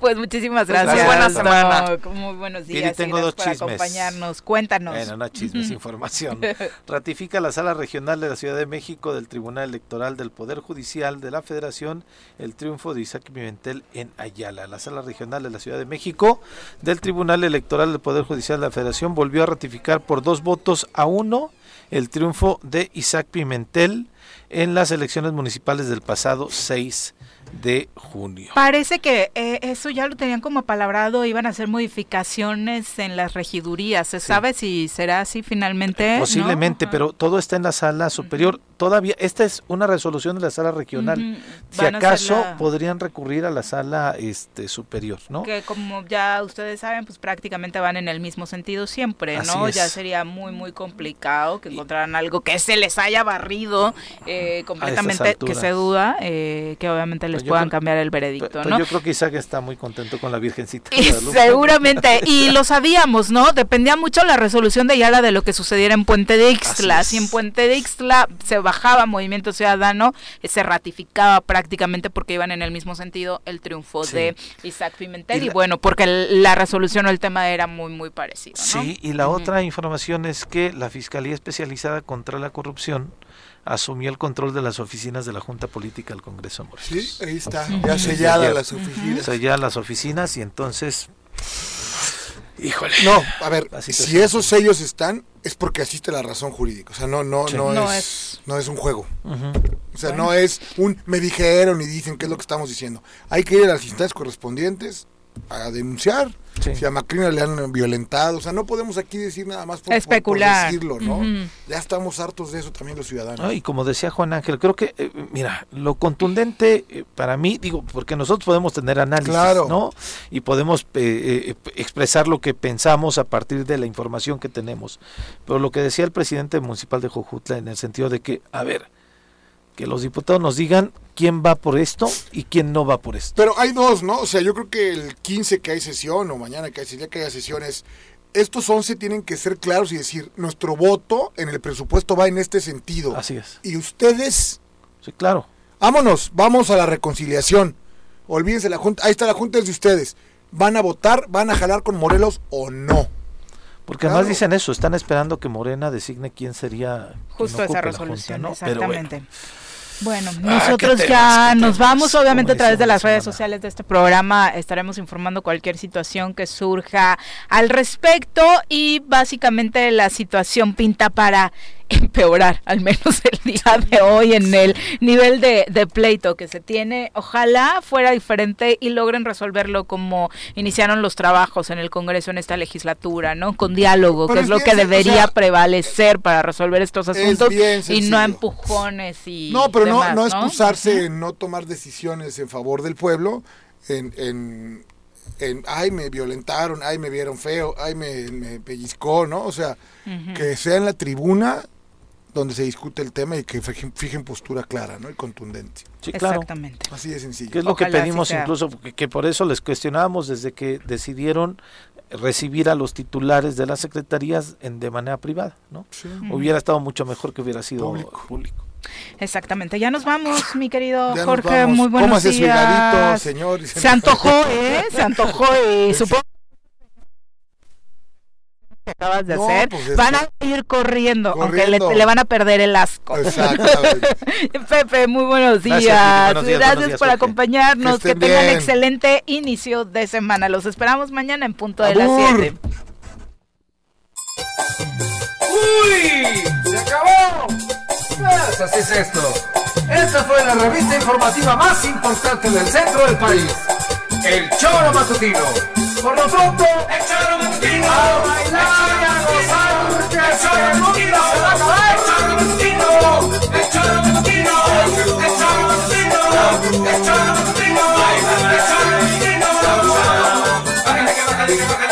C: Pues muchísimas
O: Pues,
C: gracias.
O: buena semana.
C: Muy buenos días. y
D: tengo
C: gracias
D: dos
C: por
D: chismes.
C: acompañarnos. Cuéntanos.
D: Bueno, no chismes, información. Ratifica la Sala Regional de la Ciudad de México del Tribunal Electoral del Poder Judicial de la Federación el triunfo de Isaac Pimentel en Ayala. La Sala Regional de la Ciudad de México del Tribunal Electoral del Poder Judicial de la Federación volvió a ratificar por dos votos a uno el triunfo de Isaac Pimentel en las elecciones municipales del pasado 6 de junio.
C: Parece que eh, eso ya lo tenían como apalabrado, iban a hacer modificaciones en las regidurías. ¿Se sabe si será así finalmente? ¿no?
D: Posiblemente, pero todo está en la sala superior. Todavía, esta es una resolución de la sala regional. Si acaso
C: la-
D: podrían recurrir a la sala este superior, ¿no?
C: Que como ya ustedes saben, pues prácticamente van en el mismo sentido siempre,
D: Así
C: ¿no?
D: es.
C: Ya sería muy, muy complicado que encontraran algo que se les haya barrido eh, completamente que se duda eh, que obviamente les pues puedan cambiar el veredicto,
D: pues
C: ¿no?
D: Yo creo que Isaac está muy contento con la Virgencita.
C: seguramente, y lo sabíamos, ¿no? Dependía mucho la resolución de Yala de lo que sucediera en Puente de Ixtla. Si en Puente de Ixtla se bajaba Movimiento Ciudadano, eh, se ratificaba prácticamente porque iban en el mismo sentido el triunfo de Isaac Pimentel. Y, bueno, porque la resolución o el tema era muy, muy parecido. ¿no?
D: Sí, y la otra información es que la Fiscalía Especializada contra la Corrupción asumió el control de las oficinas de la Junta Política del Congreso
E: Sí, ahí está, ya selladas las oficinas.
D: Selladas las oficinas y entonces...
E: Híjole. No, a ver, si esos sellos están, es porque asiste la razón jurídica. O sea, no, no, no, es, no es un juego. O sea, no es un me dijeron y dicen qué es lo que estamos diciendo. Hay que ir a las instancias correspondientes a denunciar si a Macrina le han violentado. O sea, no podemos aquí decir nada más por,
C: Especular.
E: decirlo, ¿no? Ya estamos hartos de eso también los ciudadanos.
D: y como decía Juan Ángel, creo que, eh, mira, lo contundente eh, para mí, digo, porque nosotros podemos tener análisis, ¿no? Y podemos eh, expresar lo que pensamos a partir de la información que tenemos. Pero lo que decía el presidente municipal de Jojutla en el sentido de que, a ver, que los diputados nos digan quién va por esto y quién no va por esto.
E: Pero hay dos, ¿no? O sea, yo creo que el 15 que hay sesión o mañana que hay, ya que haya sesiones, estos 11 tienen que ser claros y decir, nuestro voto en el presupuesto va en este sentido.
D: Así es.
E: Y ustedes...
D: Sí, claro.
E: Vámonos, vamos a la reconciliación. Olvídense la junta, ahí está la junta es de ustedes. ¿Van a votar, van a jalar con Morelos o no?
D: Porque además dicen eso, están esperando que Morena designe quién sería.
C: Justo esa resolución, exactamente. Bueno, ah, nosotros ya nos vamos, obviamente a través de las redes sociales de este programa estaremos informando cualquier situación que surja al respecto y básicamente la situación pinta para empeorar, al menos el día de hoy en el nivel de, pleito que se tiene. Ojalá fuera diferente y logren resolverlo como iniciaron los trabajos en el Congreso en esta legislatura, ¿no? Con diálogo, que es, lo que debería prevalecer para resolver estos asuntos y no empujones y
E: No, pero no, no excusarse en no tomar decisiones en favor del pueblo, en, en, en, ay, me violentaron, ay, me vieron feo, ay, me, me pellizcó, ¿no? O sea, que sea en la tribuna donde se discute el tema y que fijen, postura clara ¿no? y contundente.
D: Sí, claro.
C: Exactamente.
E: Así de sencillo.
D: Que es lo que pedimos incluso, que, por eso les cuestionábamos desde que decidieron recibir a los titulares de las secretarías en, de manera privada, ¿no? Hubiera estado mucho mejor que hubiera sido público.
C: Exactamente, ya nos vamos, mi querido Jorge, muy buenos días.
E: señor.
C: Se, antojó, ¿eh? Se antojó y supongo que acabas de hacer, pues van a ir corriendo, aunque le, van a perder el asco. Pepe, muy buenos días. Gracias, por acompañarnos. Que, tengan excelente inicio de semana. Los esperamos mañana en punto de las 7.
P: ¡Uy! ¡Se acabó! Pues así es esto. Esta fue la revista informativa más importante del centro del país. El Choro Matutino. Por lo pronto, el Choro Matutino. A bailar y a gozar, el Choro Matutino se va a acabar. El Choro Matutino. El Choro Matutino. El Choro Matutino. El Choro Matutino. El Choro Matutino. Bájale que bájale que.